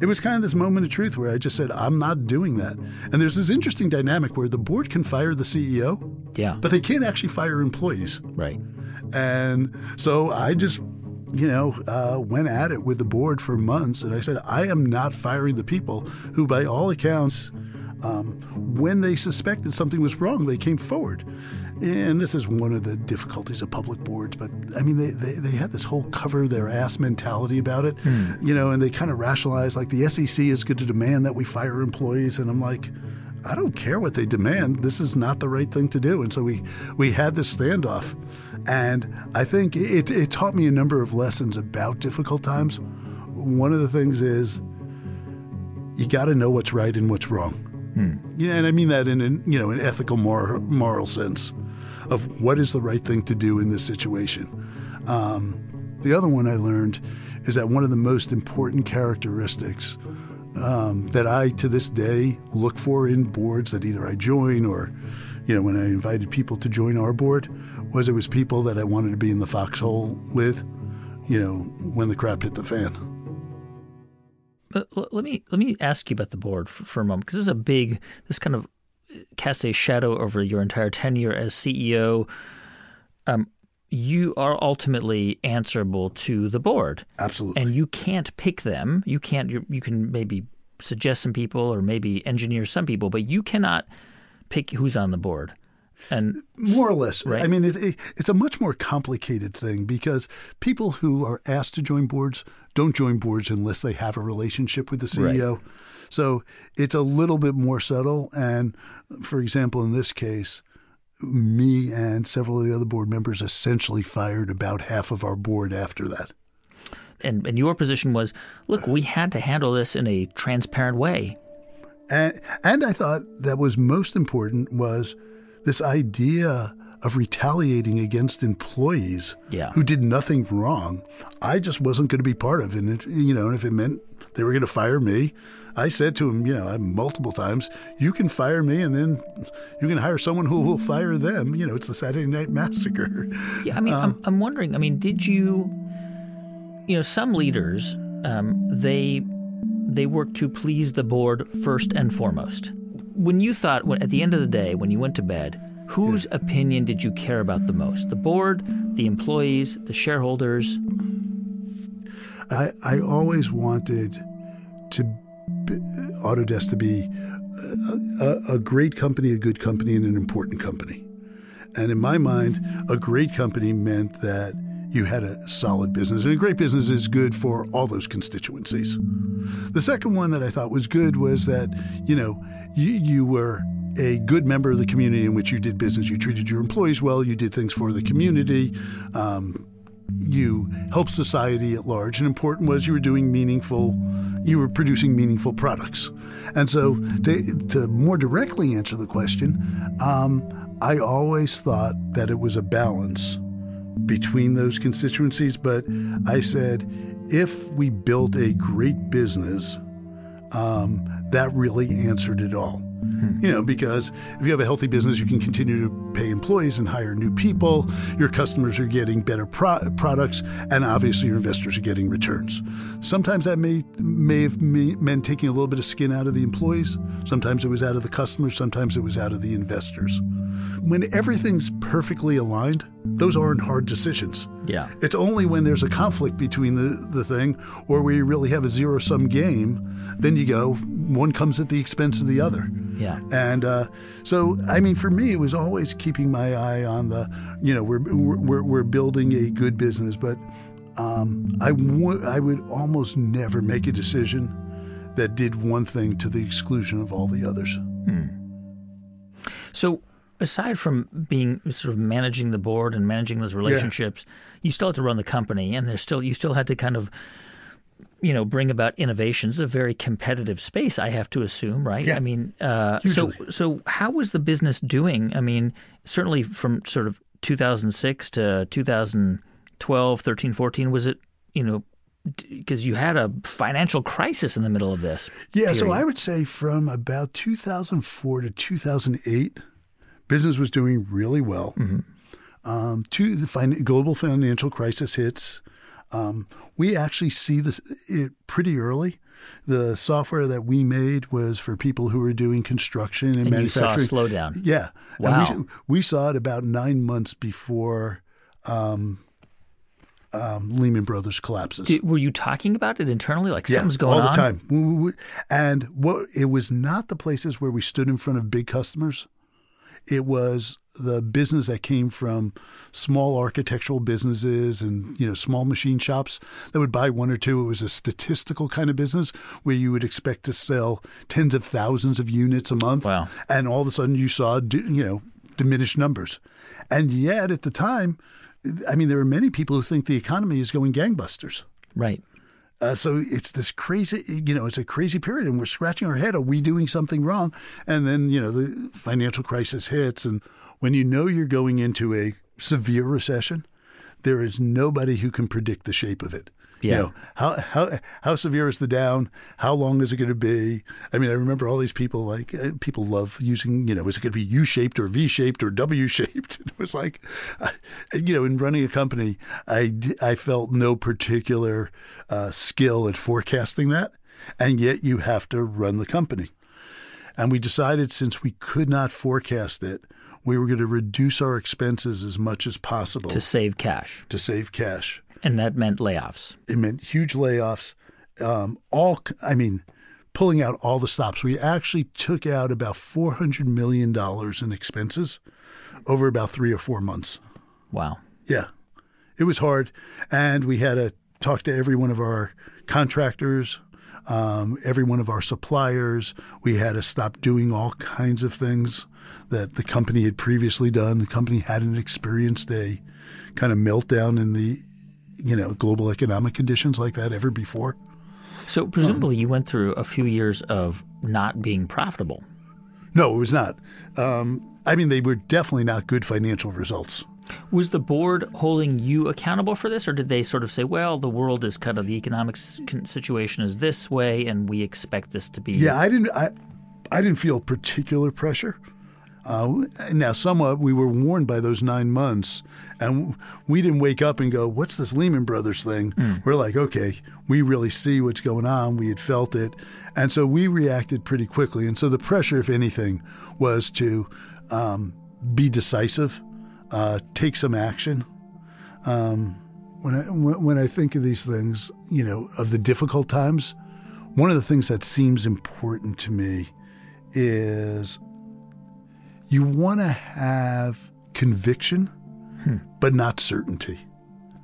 It was kind of this moment of truth where I just said, I'm not doing that. And there's this interesting dynamic where the board can fire the CEO, yeah. but they can't actually fire employees. Right. And so I just you know, uh, went at it with the board for months. And I said, I am not firing the people who, by all accounts, um, when they suspected something was wrong, they came forward. And this is one of the difficulties of public boards. But I mean, they, they, they had this whole cover their ass mentality about it, mm. you know, and they kind of rationalized like the SEC is going to demand that we fire employees. And I'm like, I don't care what they demand. This is not the right thing to do. And so we, we had this standoff. And I think it, it taught me a number of lessons about difficult times. One of the things is you got to know what's right and what's wrong. Hmm. Yeah, and I mean that in an, you know an ethical moral, moral sense of what is the right thing to do in this situation. Um, the other one I learned is that one of the most important characteristics um, that I to this day look for in boards that either I join or you know when I invited people to join our board was it was people that I wanted to be in the foxhole with, you know, when the crap hit the fan. But let me let me ask you about the board for, for a moment because this is a big this kind of casts a shadow over your entire tenure as CEO. Um, you are ultimately answerable to the board. Absolutely. And you can't pick them. You can't. You can maybe suggest some people or maybe engineer some people, but you cannot pick who's on the board. And more or less, right? I mean, it, it, it's a much more complicated thing because people who are asked to join boards don't join boards unless they have a relationship with the CEO. Right. So it's a little bit more subtle. And for example, in this case, me and several of the other board members essentially fired about half of our board after that. And, and your position was look, we had to handle this in a transparent way. And, and I thought that was most important was this idea of retaliating against employees yeah. who did nothing wrong. I just wasn't going to be part of it. And, you know, and if it meant they were going to fire me, I said to him, you know, multiple times, you can fire me and then you can hire someone who will fire them. You know, it's the Saturday Night Massacre. Yeah, I mean, um, I'm, I'm wondering, I mean, did you, you know, some leaders, um, they they work to please the board first and foremost. When you thought, at the end of the day, when you went to bed, whose yeah. opinion did you care about the most? The board, the employees, the shareholders? I, I always wanted to be, Autodesk to be a, a, a great company, a good company, and an important company. And in my mind, a great company meant that you had a solid business. And a great business is good for all those constituencies. The second one that I thought was good was that, you know, you, you were a good member of the community in which you did business. You treated your employees well, you did things for the community. Um, you helped society at large, and important was you were doing meaningful, you were producing meaningful products. And so, to, to more directly answer the question, um, I always thought that it was a balance between those constituencies. But I said, if we built a great business, um, that really answered it all. You know, because if you have a healthy business, you can continue to pay employees and hire new people. Your customers are getting better pro- products, and obviously your investors are getting returns. Sometimes that may may have meant taking a little bit of skin out of the employees. Sometimes it was out of the customers. Sometimes it was out of the investors. When everything's perfectly aligned, those aren't hard decisions. Yeah. It's only when there's a conflict between the, the thing or where you really have a zero sum game, then you go, one comes at the expense of the other. Yeah. And uh, so, I mean, for me, it was always keeping my eye on the, you know, we're, we're, we're building a good business, but um, I, w- I would almost never make a decision that did one thing to the exclusion of all the others. Hmm. So, aside from being sort of managing the board and managing those relationships, yeah. you still had to run the company, and there's still you still had to kind of you know bring about innovations. A very competitive space, I have to assume, right? Yeah. I mean, uh, so so how was the business doing? I mean, certainly from sort of 2006 to 2012, 13, 14, was it you know because you had a financial crisis in the middle of this. Yeah, period. so I would say from about 2004 to 2008, business was doing really well. Mm-hmm. Um, to the fin- global financial crisis hits, um, we actually see this it pretty early. The software that we made was for people who were doing construction and, and manufacturing. You saw slowdown. Yeah. Wow. We, we, saw it about nine months before um, um, Lehman Brothers collapses. Did, were you talking about it internally? Like yeah, something's going on? on? all the time. And what it was not the places where we stood in front of big customers. It was the business that came from small architectural businesses and you know small machine shops that would buy one or two. It was a statistical kind of business where you would expect to sell tens of thousands of units a month, wow. and all of a sudden you saw you know diminished numbers, and yet at the time, I mean there are many people who think the economy is going gangbusters. Right. Uh, so it's this crazy, you know, it's a crazy period, and we're scratching our head. Are we doing something wrong? And then, you know, the financial crisis hits, and when you know you're going into a severe recession, there is nobody who can predict the shape of it. Yeah. You know, how how how severe is the down? How long is it going to be? I mean, I remember all these people like uh, people love using. You know, is it going to be U shaped or V shaped or W shaped? It was like, you know, in running a company, I I felt no particular uh, skill at forecasting that, and yet you have to run the company. And we decided since we could not forecast it, we were going to reduce our expenses as much as possible to save cash. To save cash. And that meant layoffs. It meant huge layoffs. Um, all, I mean, pulling out all the stops. We actually took out about $400 million in expenses over about three or four months. Wow. Yeah. It was hard. And we had to talk to every one of our contractors, um, every one of our suppliers. We had to stop doing all kinds of things that the company had previously done. The company hadn't experienced a kind of meltdown in the, you know, global economic conditions like that ever before. So presumably, you went through a few years of not being profitable. No, it was not. Um, I mean, they were definitely not good financial results. Was the board holding you accountable for this, or did they sort of say, "Well, the world is kind of the economic situation is this way, and we expect this to be"? Yeah, I didn't. I, I didn't feel particular pressure. Uh, now, somewhat, we were warned by those nine months, and we didn't wake up and go, "What's this Lehman Brothers thing?" Mm. We're like, "Okay, we really see what's going on. We had felt it, and so we reacted pretty quickly. And so the pressure, if anything, was to um, be decisive, uh, take some action. Um, when I when I think of these things, you know, of the difficult times, one of the things that seems important to me is you want to have conviction, hmm. but not certainty.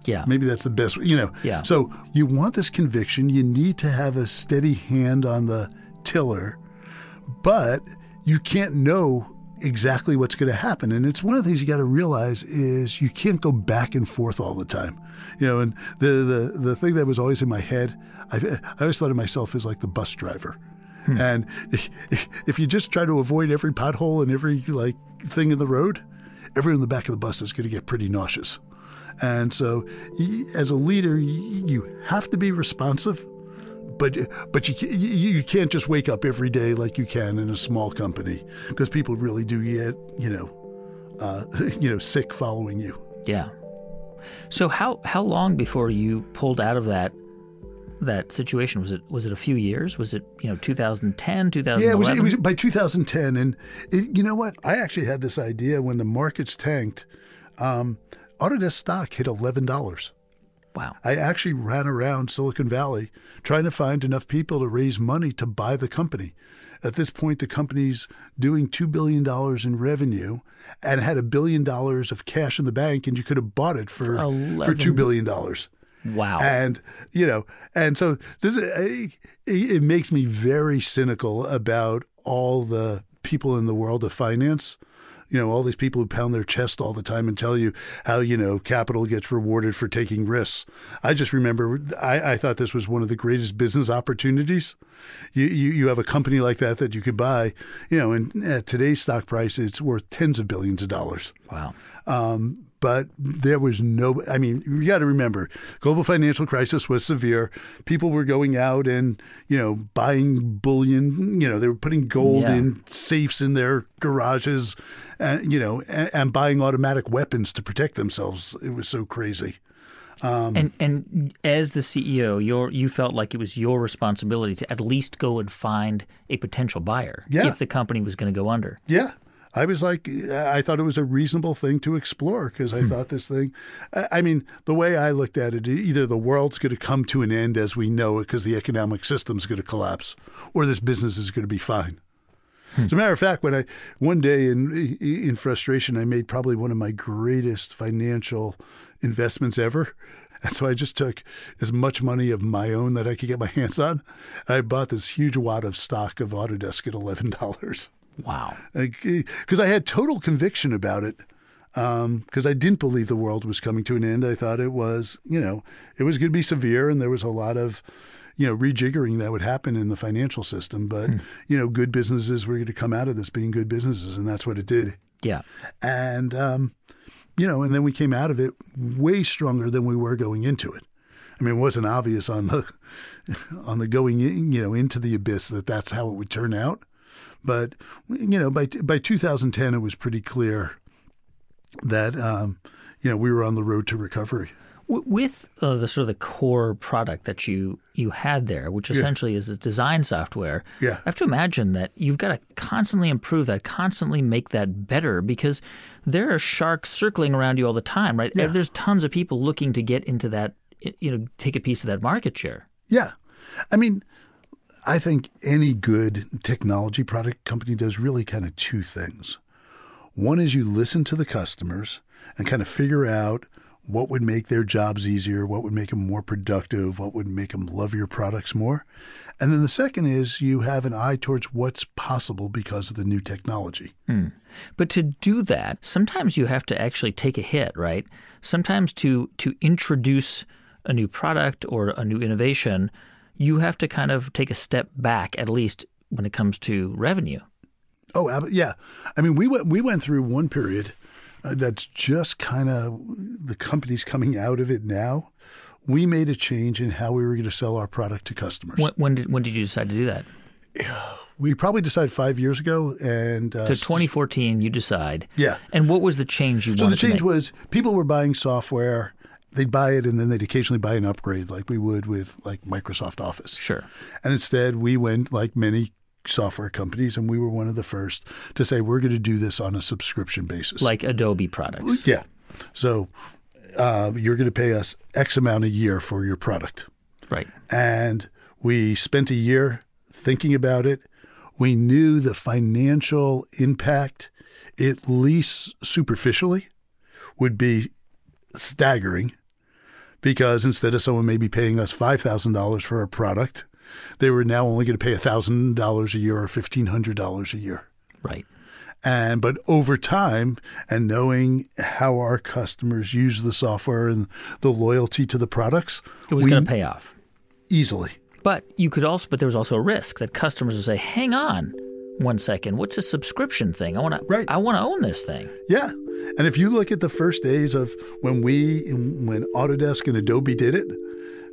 Yeah. Maybe that's the best, you know. Yeah. So you want this conviction. You need to have a steady hand on the tiller, but you can't know exactly what's going to happen. And it's one of the things you got to realize is you can't go back and forth all the time. You know, and the the the thing that was always in my head, I, I always thought of myself as like the bus driver. Hmm. And if, if you just try to avoid every pothole and every like thing in the road, everyone in the back of the bus is going to get pretty nauseous. And so, as a leader, you have to be responsive, but but you you can't just wake up every day like you can in a small company because people really do get you know uh, you know sick following you. Yeah. So how how long before you pulled out of that that situation? Was it was it a few years? Was it you know 2010, 2011? Yeah, it was, it was by 2010. And it, you know what? I actually had this idea when the markets tanked. Um, Autodesk stock hit eleven dollars. Wow. I actually ran around Silicon Valley trying to find enough people to raise money to buy the company. At this point, the company's doing $2 billion in revenue and had a billion dollars of cash in the bank, and you could have bought it for, for $2 billion. Wow. And, you know, and so this is, it makes me very cynical about all the people in the world of finance you know, all these people who pound their chest all the time and tell you how, you know, capital gets rewarded for taking risks. I just remember I, I thought this was one of the greatest business opportunities. You, you, you have a company like that that you could buy, you know, and at today's stock price, it's worth tens of billions of dollars. Wow. Um, but there was no i mean you got to remember global financial crisis was severe people were going out and you know buying bullion you know they were putting gold yeah. in safes in their garages and you know and, and, buying automatic weapons to protect themselves it was so crazy um, and and as the CEO, your you felt like it was your responsibility to at least go and find a potential buyer yeah. if the company was going to go under. Yeah, I was like, I thought it was a reasonable thing to explore because I hmm. thought this thing, I mean, the way I looked at it, either the world's going to come to an end as we know it because the economic system's going to collapse, or this business is going to be fine. Hmm. As a matter of fact, when I one day in in frustration, I made probably one of my greatest financial investments ever. And so I just took as much money of my own that I could get my hands on. I bought this huge wad of stock of Autodesk at eleven dollars. Wow. Because I had total conviction about it. Because um, I didn't believe the world was coming to an end. I thought it was, you know, it was going to be severe, and there was a lot of, you know, rejiggering that would happen in the financial system. But hmm. you know, good businesses were going to come out of this being good businesses, and that's what it did. Yeah. And um, you know, and then we came out of it way stronger than we were going into it. I mean, it wasn't obvious on the on the going in, you know into the abyss that that's how it would turn out. But you know, by by 2010, it was pretty clear that um, you know we were on the road to recovery. With uh, the sort of the core product that you you had there, which essentially yeah. is a design software, yeah. I have to imagine that you've got to constantly improve that, constantly make that better, because there are sharks circling around you all the time, right? Yeah. There's tons of people looking to get into that, you know, take a piece of that market share. Yeah, I mean, I think any good technology product company does really kind of two things. One is you listen to the customers and kind of figure out what would make their jobs easier, what would make them more productive, what would make them love your products more. And then the second is you have an eye towards what's possible because of the new technology. Hmm. But to do that, sometimes you have to actually take a hit, right? Sometimes to to introduce a new product or a new innovation, you have to kind of take a step back at least when it comes to revenue. Oh, yeah. I mean, we went we went through one period uh, that's just kind of the company's coming out of it now. We made a change in how we were going to sell our product to customers. When, when did when did you decide to do that? We probably decided five years ago, and uh, so 2014, you decide. Yeah. And what was the change you? So the change was people were buying software. They'd buy it, and then they'd occasionally buy an upgrade, like we would with like Microsoft Office. Sure. And instead, we went like many software companies, and we were one of the first to say we're going to do this on a subscription basis, like Adobe products. Yeah. So uh, you're going to pay us X amount a year for your product. Right. And we spent a year thinking about it. We knew the financial impact, at least superficially, would be staggering because instead of someone maybe paying us $5,000 for a product, they were now only going to pay $1,000 a year or $1,500 a year. Right. And but over time and knowing how our customers use the software and the loyalty to the products, it was going to pay off easily. But you could also, but there was also a risk that customers would say, "Hang on, one second, what's a subscription thing? I want to, right. I want to own this thing." Yeah, and if you look at the first days of when we, when Autodesk and Adobe did it,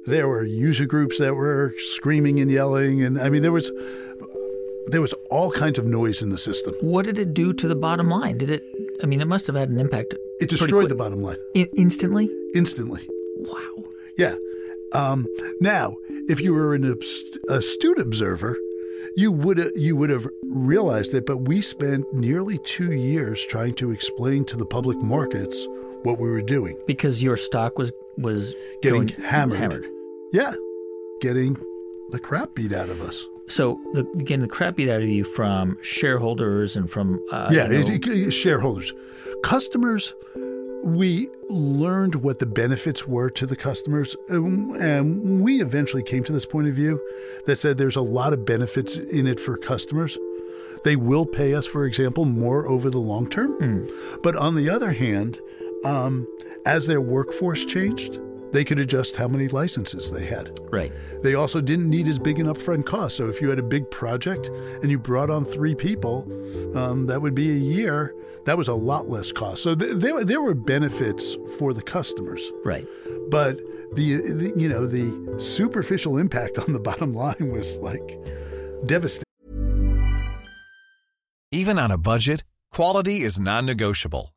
there were user groups that were screaming and yelling, and I mean there was there was all kinds of noise in the system. What did it do to the bottom line? Did it? I mean, it must have had an impact. It destroyed the bottom line in, instantly. Instantly. Wow. Yeah. Um, now, if you were an astute observer, you would you would have realized it. But we spent nearly two years trying to explain to the public markets what we were doing because your stock was was getting hammered. hammered. Yeah, getting the crap beat out of us. So the, getting the crap beat out of you from shareholders and from uh, yeah you know, it, it, shareholders, customers. We learned what the benefits were to the customers, and we eventually came to this point of view that said there's a lot of benefits in it for customers. They will pay us, for example, more over the long term. Mm. But on the other hand, um, as their workforce changed, they could adjust how many licenses they had. Right. They also didn't need as big an upfront cost. So if you had a big project and you brought on three people, um, that would be a year. That was a lot less cost. So th- there, there were benefits for the customers. Right. But the, the you know the superficial impact on the bottom line was like devastating. Even on a budget, quality is non-negotiable.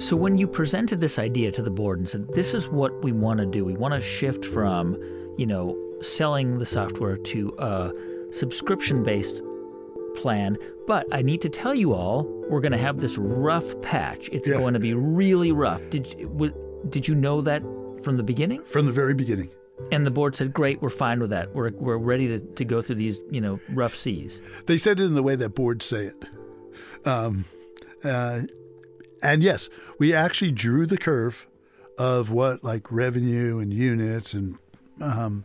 So when you presented this idea to the board and said, this is what we want to do, we want to shift from, you know, selling the software to a subscription-based plan, but I need to tell you all, we're going to have this rough patch. It's yeah. going to be really rough. Did w- did you know that from the beginning? From the very beginning. And the board said, "Great, we're fine with that. We're we're ready to, to go through these, you know, rough seas." They said it in the way that boards say it. Um, uh, and yes, we actually drew the curve of what like revenue and units and um,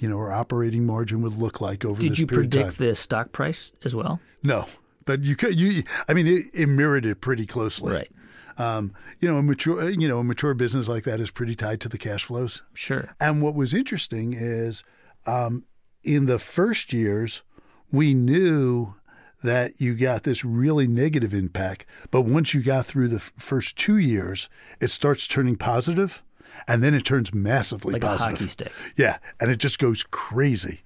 you know our operating margin would look like over Did this you period predict the stock price as well? No, but you could. You, I mean, it, it mirrored it pretty closely. Right. Um, you know, a mature, you know, a mature business like that is pretty tied to the cash flows. Sure. And what was interesting is, um, in the first years, we knew that you got this really negative impact. But once you got through the f- first two years, it starts turning positive, and then it turns massively like positive. hockey stick. Yeah, and it just goes crazy.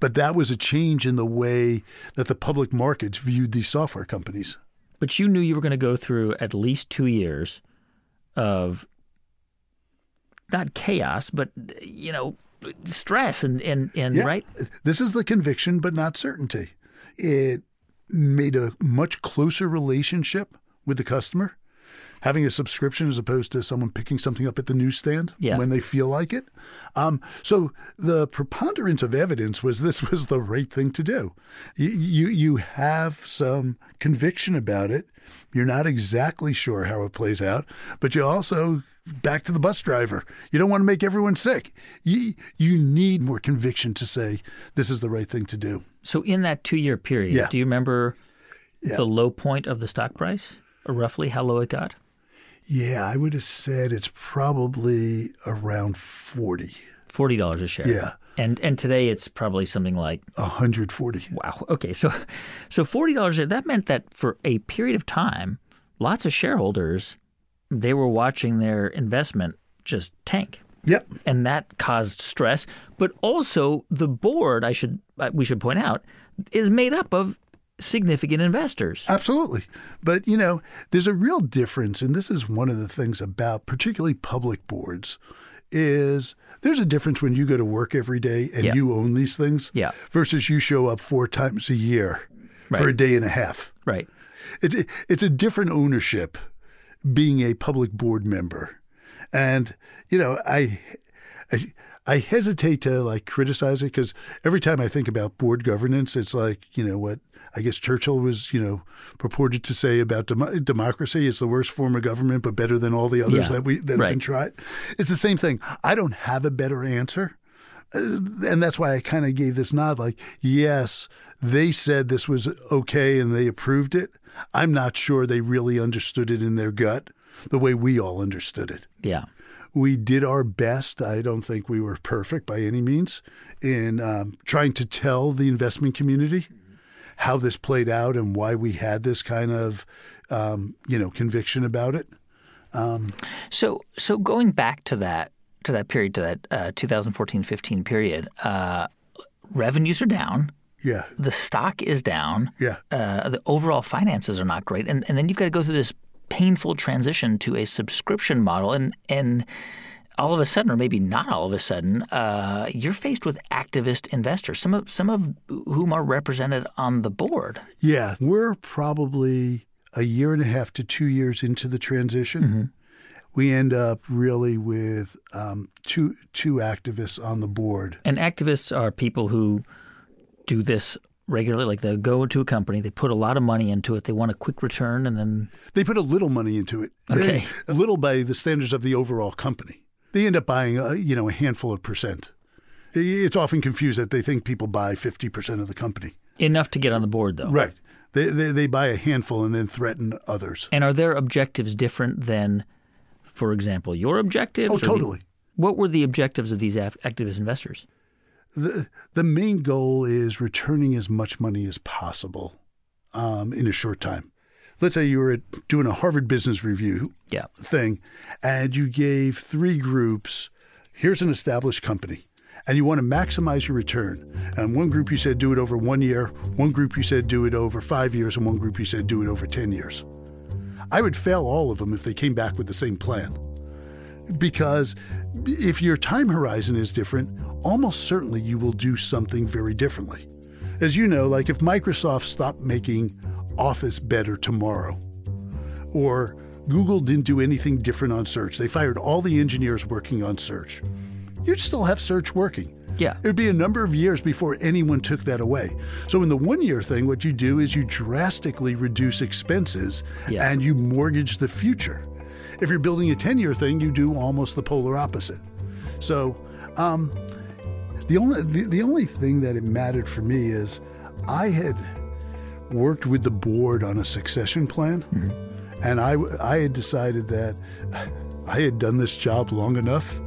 But that was a change in the way that the public markets viewed these software companies. But you knew you were going to go through at least two years of not chaos, but you know, stress and and, and Yeah. right. This is the conviction, but not certainty. It made a much closer relationship with the customer, having a subscription as opposed to someone picking something up at the newsstand Yeah. when they feel like it. Um, so the preponderance of evidence was this was the right thing to do. You, you you have some conviction about it. You're not exactly sure how it plays out, but you also back to the bus driver. You don't want to make everyone sick. You you need more conviction to say this is the right thing to do. So in that two year period, Yeah. do you remember Yeah. the low point of the stock price, or roughly how low it got? Yeah, I would have said it's probably around 40. Forty dollars a share. Yeah. And and today it's probably something like 140. wow. Okay, so so forty dollars a share. that meant that for a period of time, lots of shareholders they were watching their investment just tank. Yep. and that caused stress. But also, the board, I should uh, we should point out, is made up of significant investors. Absolutely. But, you know, there's a real difference, and this is one of the things about particularly public boards, is there's a difference when you go to work every day and Yeah. you own these things Yeah. versus you show up four times a year for a day and a half. Right. It's it's a different ownership being a public board member, and you know I. I, I hesitate to like criticize it because every time I think about board governance, it's like you know what I guess Churchill was you know purported to say about dem- democracy. It's the worst form of government, but better than all the others Yeah. that we that have Right. been tried. It's the same thing. I don't have a better answer uh, and that's why I kind of gave this nod like, yes, they said this was okay and they approved it. I'm not sure they really understood it in their gut the way we all understood it. Yeah. We did our best. I don't think we were perfect by any means in um, trying to tell the investment community how this played out and why we had this kind of, um, you know, conviction about it. So so going back to that to that period to that uh, 2014-15 period, uh, revenues are down. Yeah, The stock is down. yeah. Uh, the overall finances are not great, and and then you've got to go through this painful transition to a subscription model, and and all of a sudden, or maybe not all of a sudden, uh, you're faced with activist investors, some of some of whom are represented on the board. Yeah, we're probably a year and a half to two years into the transition. We end up really with um, two two activists on the board. And activists are people who do this regularly. Like they go into a company, they put a lot of money into it, they want a quick return, and then They put a little money into it, Okay. a little by the standards of the overall company. They end up buying, a, you know, a handful of percent. It's often confused that they think people buy fifty percent of the company. enough to get on the board, though. Right. They, they they buy a handful and then threaten others. And are their objectives different than, for example, your objectives? Oh, or the- totally. what were the objectives of these activist investors? The the main goal is returning as much money as possible um, in a short time. Let's say you were at, doing a Harvard Business Review Yeah. thing, and you gave three groups. Here's an established company, and you want to maximize your return. And one group you said do it over one year, one group you said do it over five years, and one group you said do it over ten years. I would fail all of them if they came back with the same plan because if your time horizon is different, almost certainly you will do something very differently. As you know, like if Microsoft stopped making Office better tomorrow, or Google didn't do anything different on search, they fired all the engineers working on search, you'd still have search working. Yeah. It would be a number of years before anyone took that away. So, in the one year thing, what you do is you drastically reduce expenses Yeah. and you mortgage the future. If you're building a 10 year thing, you do almost the polar opposite. So, um, the only the, the only thing that it mattered for me is I had worked with the board on a succession plan, and I I had decided that I had done this job long enough,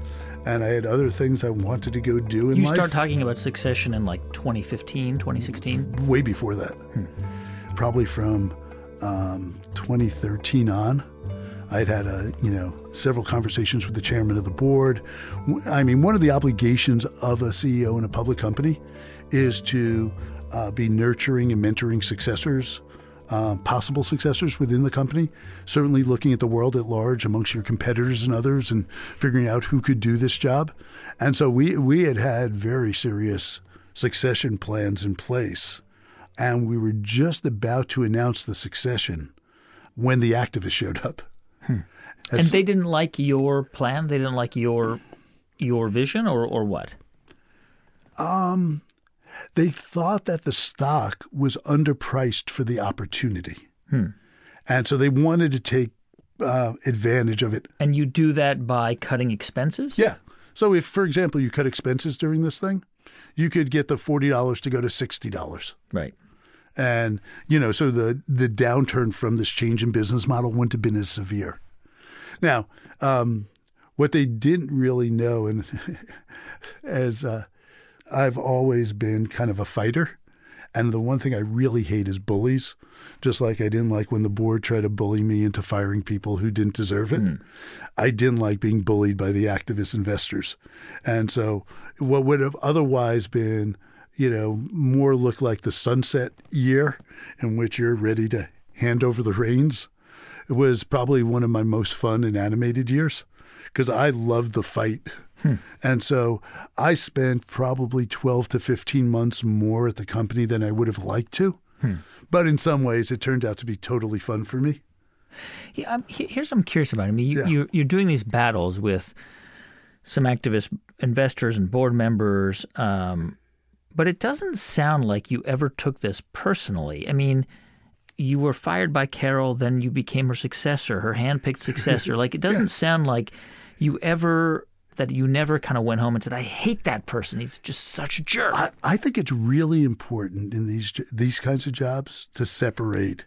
and I had other things I wanted to go do in You life. start talking about succession in like 2015, 2016. way before that, probably from um, 2013 on. I'd had a you know several conversations with the chairman of the board. I mean, one of the obligations of a CEO in a public company is to uh, be nurturing and mentoring successors uh, possible successors within the company. Certainly, looking at the world at large amongst your competitors and others, and figuring out who could do this job. And so we we had had very serious succession plans in place, and we were just about to announce the succession when the activists showed up. And they didn't like your plan. They didn't like your your vision, or or what? Um, they thought that the stock was underpriced for the opportunity. And so they wanted to take uh, advantage of it. And you do that by cutting expenses. Yeah. So if, for example, you cut expenses during this thing, you could get the $40 to go to $60. Right. And, you know, so the, the downturn from this change in business model wouldn't have been as severe. Now, um, what they didn't really know, and as uh, I've always been kind of a fighter, and the one thing I really hate is bullies. Just like I didn't like when the board tried to bully me into firing people who didn't deserve it. I didn't like being bullied by the activist investors. And so what would have otherwise been, you know, more look like the sunset year in which you're ready to hand over the reins it was probably one of my most fun and animated years because I loved the fight. And so I spent probably 12 to 15 months more at the company than I would have liked to. But in some ways, it turned out to be totally fun for me. Yeah, I'm, here's what I'm curious about. I mean, you, Yeah. you're, you're doing these battles with some activist investors and board members, um, but it doesn't sound like you ever took this personally. I mean, you were fired by Carol, then you became her successor, her handpicked successor. like, it doesn't sound like you ever that you never kind of went home and said, "I hate that person. He's just such a jerk." I, I think it's really important in these these kinds of jobs to separate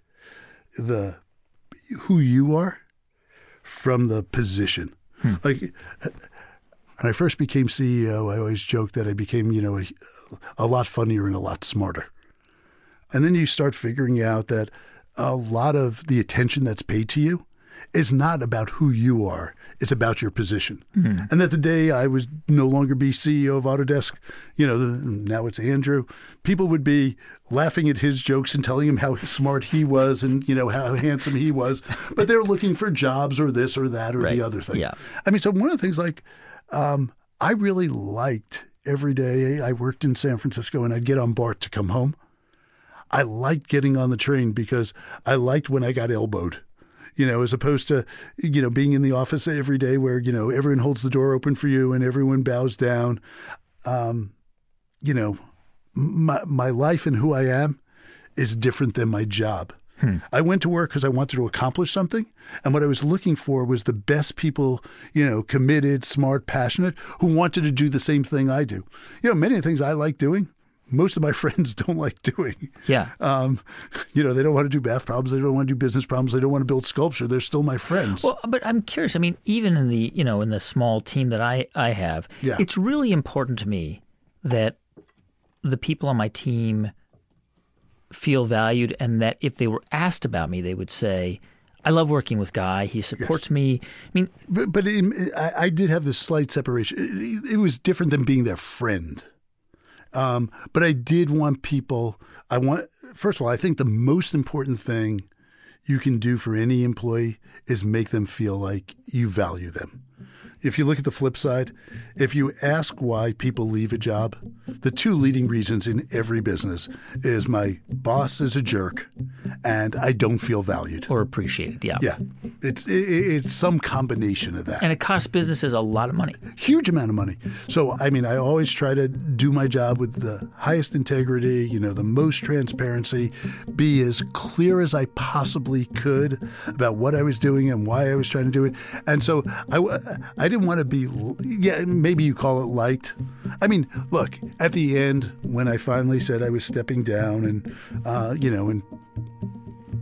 the who you are from the position. Hmm. Like when I first became CEO, I always joked that I became, you know, a, a lot funnier and a lot smarter. And then you start figuring out that a lot of the attention that's paid to you is not about who you are. It's about your position. Mm-hmm. And that the day I was no longer be CEO of Autodesk, you know, the, now it's Andrew, people would be laughing at his jokes and telling him how smart he was and, you know, how handsome he was. But they're looking for jobs or this or that or Right. the other thing. Yeah. I mean, so one of the things like um, I really liked every day I worked in San Francisco and I'd get on BART to come home. I liked getting on the train because I liked when I got elbowed. You know, as opposed to, you know, being in the office every day where, you know, everyone holds the door open for you and everyone bows down. Um, you know, my my life and who I am is different than my job. I went to work because I wanted to accomplish something, and what I was looking for was the best people, you know, committed, smart, passionate, who wanted to do the same thing I do. You know, many of the things I like doing, most of my friends don't like doing. yeah. Um, you know, they don't want to do bath problems, they don't want to do business problems, they don't want to build sculpture. They're still my friends. Well, but I'm curious. I mean, even in the you know in the small team that I I have, Yeah. it's really important to me that the people on my team feel valued, and that if they were asked about me, they would say, "I love working with Guy. He supports me." I mean, But, but it, I, I did have this slight separation. It, it was different than being their friend. Um, but I did want people. I want first of all, I think the most important thing you can do for any employee is make them feel like you value them. If you look at the flip side, if you ask why people leave a job, the two leading reasons in every business is my boss is a jerk and I don't feel valued. or appreciated. Yeah. Yeah, it's it, it's some combination of that. And it costs businesses a lot of money. huge amount of money. So, I mean, I always try to do my job with the highest integrity, you know, the most transparency, be as clear as I possibly could about what I was doing and why I was trying to do it. And so I, I didn't want to be, yeah, maybe you call it liked. I mean, look, at the end, when I finally said I was stepping down and, uh, you know, and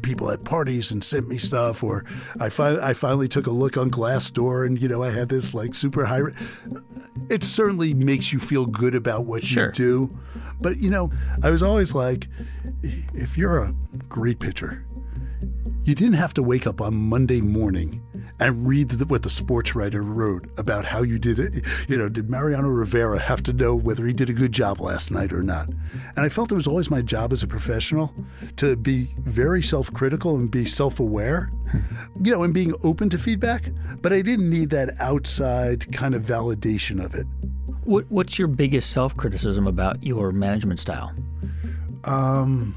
people at parties and sent me stuff, or I, fi- I finally took a look on Glassdoor and you know I had this like super high. Re- it certainly makes you feel good about what Sure. you do, but you know I was always like, if you're a great pitcher, you didn't have to wake up on Monday morning and read what the sports writer wrote about how you did it. You know, did Mariano Rivera have to know whether he did a good job last night or not? And I felt it was always my job as a professional to be very self critical and be self aware, you know, and being open to feedback. But I didn't need that outside kind of validation of it. What, what's your biggest self criticism about your management style? Um,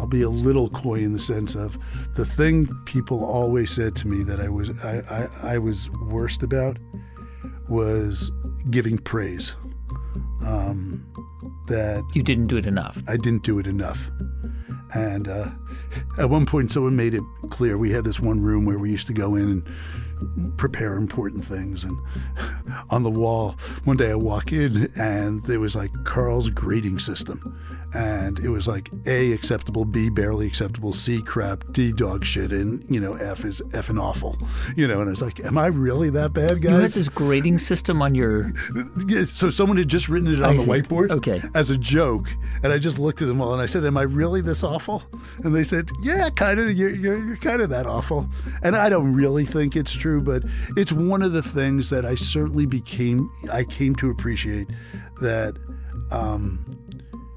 I'll be a little coy in the sense of the thing people always said to me that I was I, I, I was worst about was giving praise. Um, that you didn't do it enough. I didn't do it enough. And uh, at one point, someone made it clear. We had this one room where we used to go in and prepare important things. And on the wall, one day I walk in and there was like Carl's grading system. And it was like A, acceptable, B, barely acceptable, C, crap, D, dog shit, and, you know, F is F and awful. You know, and I was like, am I really that bad, guys? You had this grading system on your. so someone had just written it on I the see. whiteboard Okay. as a joke. And I just looked at them all and I said, Am I really this awful? And they said, Yeah, kind of. You're, you're, you're kind of that awful. And I don't really think it's true, but it's one of the things that I certainly became, I came to appreciate that um,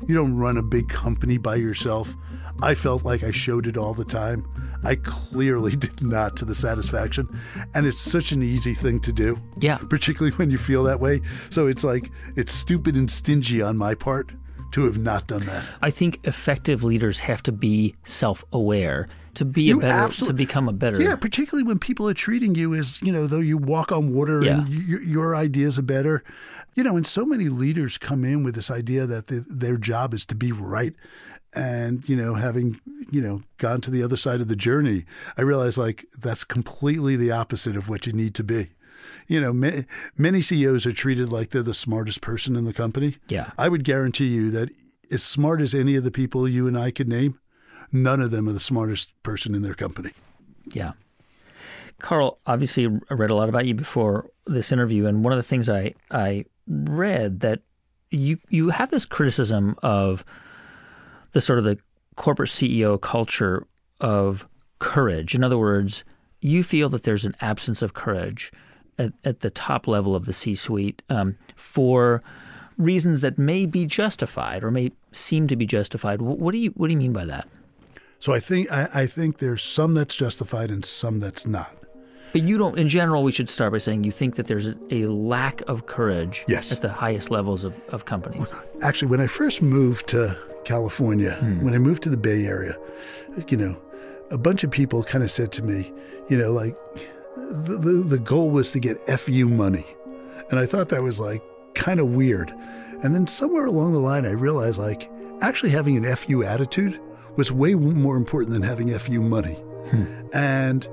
you don't run a big company by yourself. I felt like I showed it all the time. I clearly did not to the satisfaction. And it's such an easy thing to do. Yeah. Particularly when you feel that way. So it's like, it's stupid and stingy on my part to have not done that. I think effective leaders have to be self aware to be You a better, to become a better. Yeah, particularly when people are treating you as, you know, though you walk on water Yeah. and y- your ideas are better. You know, and so many leaders come in with this idea that the, their job is to be right. And, you know, having, you know, gone to the other side of the journey, I realize like that's completely the opposite of what you need to be. You know, ma- many CEOs are treated like they're the smartest person in the company. Yeah. I would guarantee you that as smart as any of the people you and I could name, none of them are the smartest person in their company. Yeah. Carl, obviously, I read a lot about you before this interview, and one of the things I I read that you you have this criticism of the sort of the corporate CEO culture of courage. In other words, you feel that there's an absence of courage at, at the top level of the C-suite um, for reasons that may be justified or may seem to be justified. What do you what do you mean by that? So I think I, I think there's some that's justified and some that's not. But you don't, in general, we should start by saying you think that there's a, lack of courage Yes. at the highest levels of, of companies. Actually, when I first moved to California, hmm. when I moved to the Bay Area, you know, a bunch of people kind of said to me, you know, like the, the, the goal was to get FU money. And I thought that was like kind of weird. And then somewhere along the line, I realized like actually having an FU attitude was way more important than having FU money. And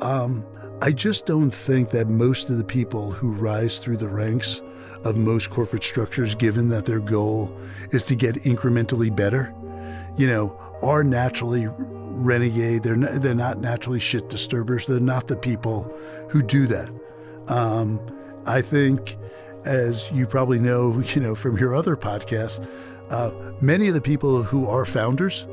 um, I just don't think that most of the people who rise through the ranks of most corporate structures, given that their goal is to get incrementally better, you know, are naturally renegade. They're not, they're not naturally shit disturbers. They're not the people who do that. Um, I think, as you probably know, you know from your other podcast, uh, many of the people who are founders,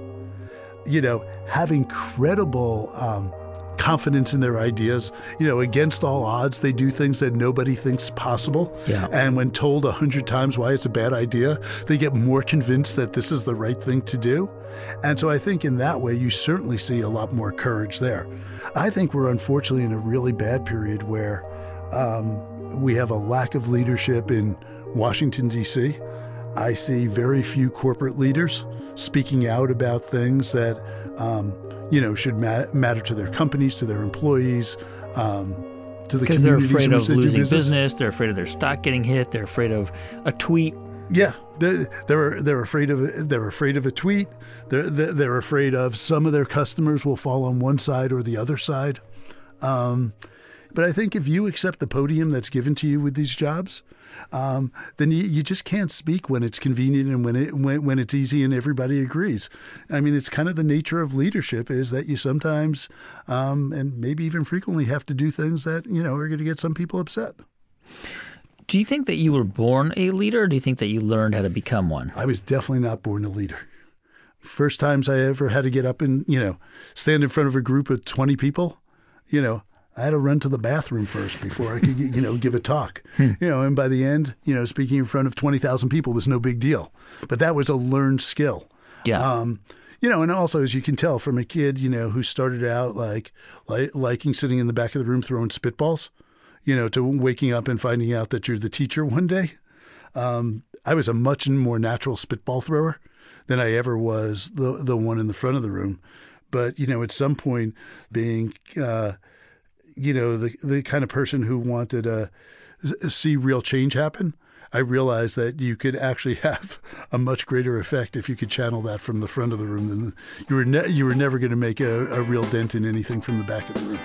you know, have incredible um, confidence in their ideas. You know, against all odds, they do things that nobody thinks possible. Yeah. And when told a hundred times why it's a bad idea, they get more convinced that this is the right thing to do. And so I think in that way, you certainly see a lot more courage there. I think we're unfortunately in a really bad period where um, we have a lack of leadership in Washington, D.C. I see very few corporate leaders speaking out about things that, um, you know, should ma- matter to their companies, to their employees, um, to the Because they're communities afraid of they losing business. business. They're afraid of their stock getting hit. They're afraid of a tweet. Yeah, they're, they're they're afraid of they're afraid of a tweet. They're they're they're afraid of some of their customers will fall on one side or the other side. Um, but I think if you accept the podium that's given to you with these jobs, um, then you, you just can't speak when it's convenient and when it when, when it's easy and everybody agrees. I mean, it's kind of the nature of leadership is that you sometimes um, and maybe even frequently have to do things that you know are going to get some people upset. Do you think that you were born a leader, or do you think that you learned how to become one? I was definitely not born a leader. First times I ever had to get up and, you know, stand in front of a group of 20 people, you know, I had to run to the bathroom first before I could, you know, give a talk. You know, and by the end, you know, speaking in front of 20,000 people was no big deal. But that was a learned skill. Yeah. Um, you know, and also as you can tell from a kid, you know, who started out like, like liking sitting in the back of the room throwing spitballs, you know, to waking up and finding out that you're the teacher one day. Um, I was a much more natural spitball thrower than I ever was the the one in the front of the room. But you know, at some point, being uh, you know the the kind of person who wanted uh, to see real change happen, I realized that you could actually have a much greater effect if you could channel that from the front of the room than you were. Ne- you were never going to make a, a real dent in anything from the back of the room.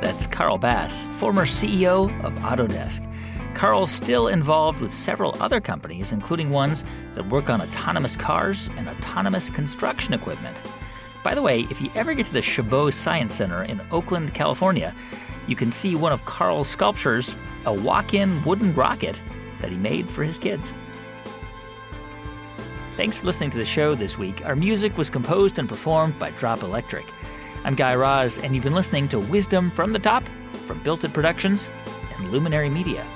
That's Carl Bass, former CEO of Autodesk. Carl's still involved with several other companies, including ones that work on autonomous cars and autonomous construction equipment. By the way, if you ever get to the Chabot Science Center in Oakland, California, you can see one of Carl's sculptures, a walk in wooden rocket that he made for his kids. Thanks for listening to the show this week. Our music was composed and performed by Drop Electric. I'm Guy Raz, and you've been listening to Wisdom from the Top from Built It Productions and Luminary Media.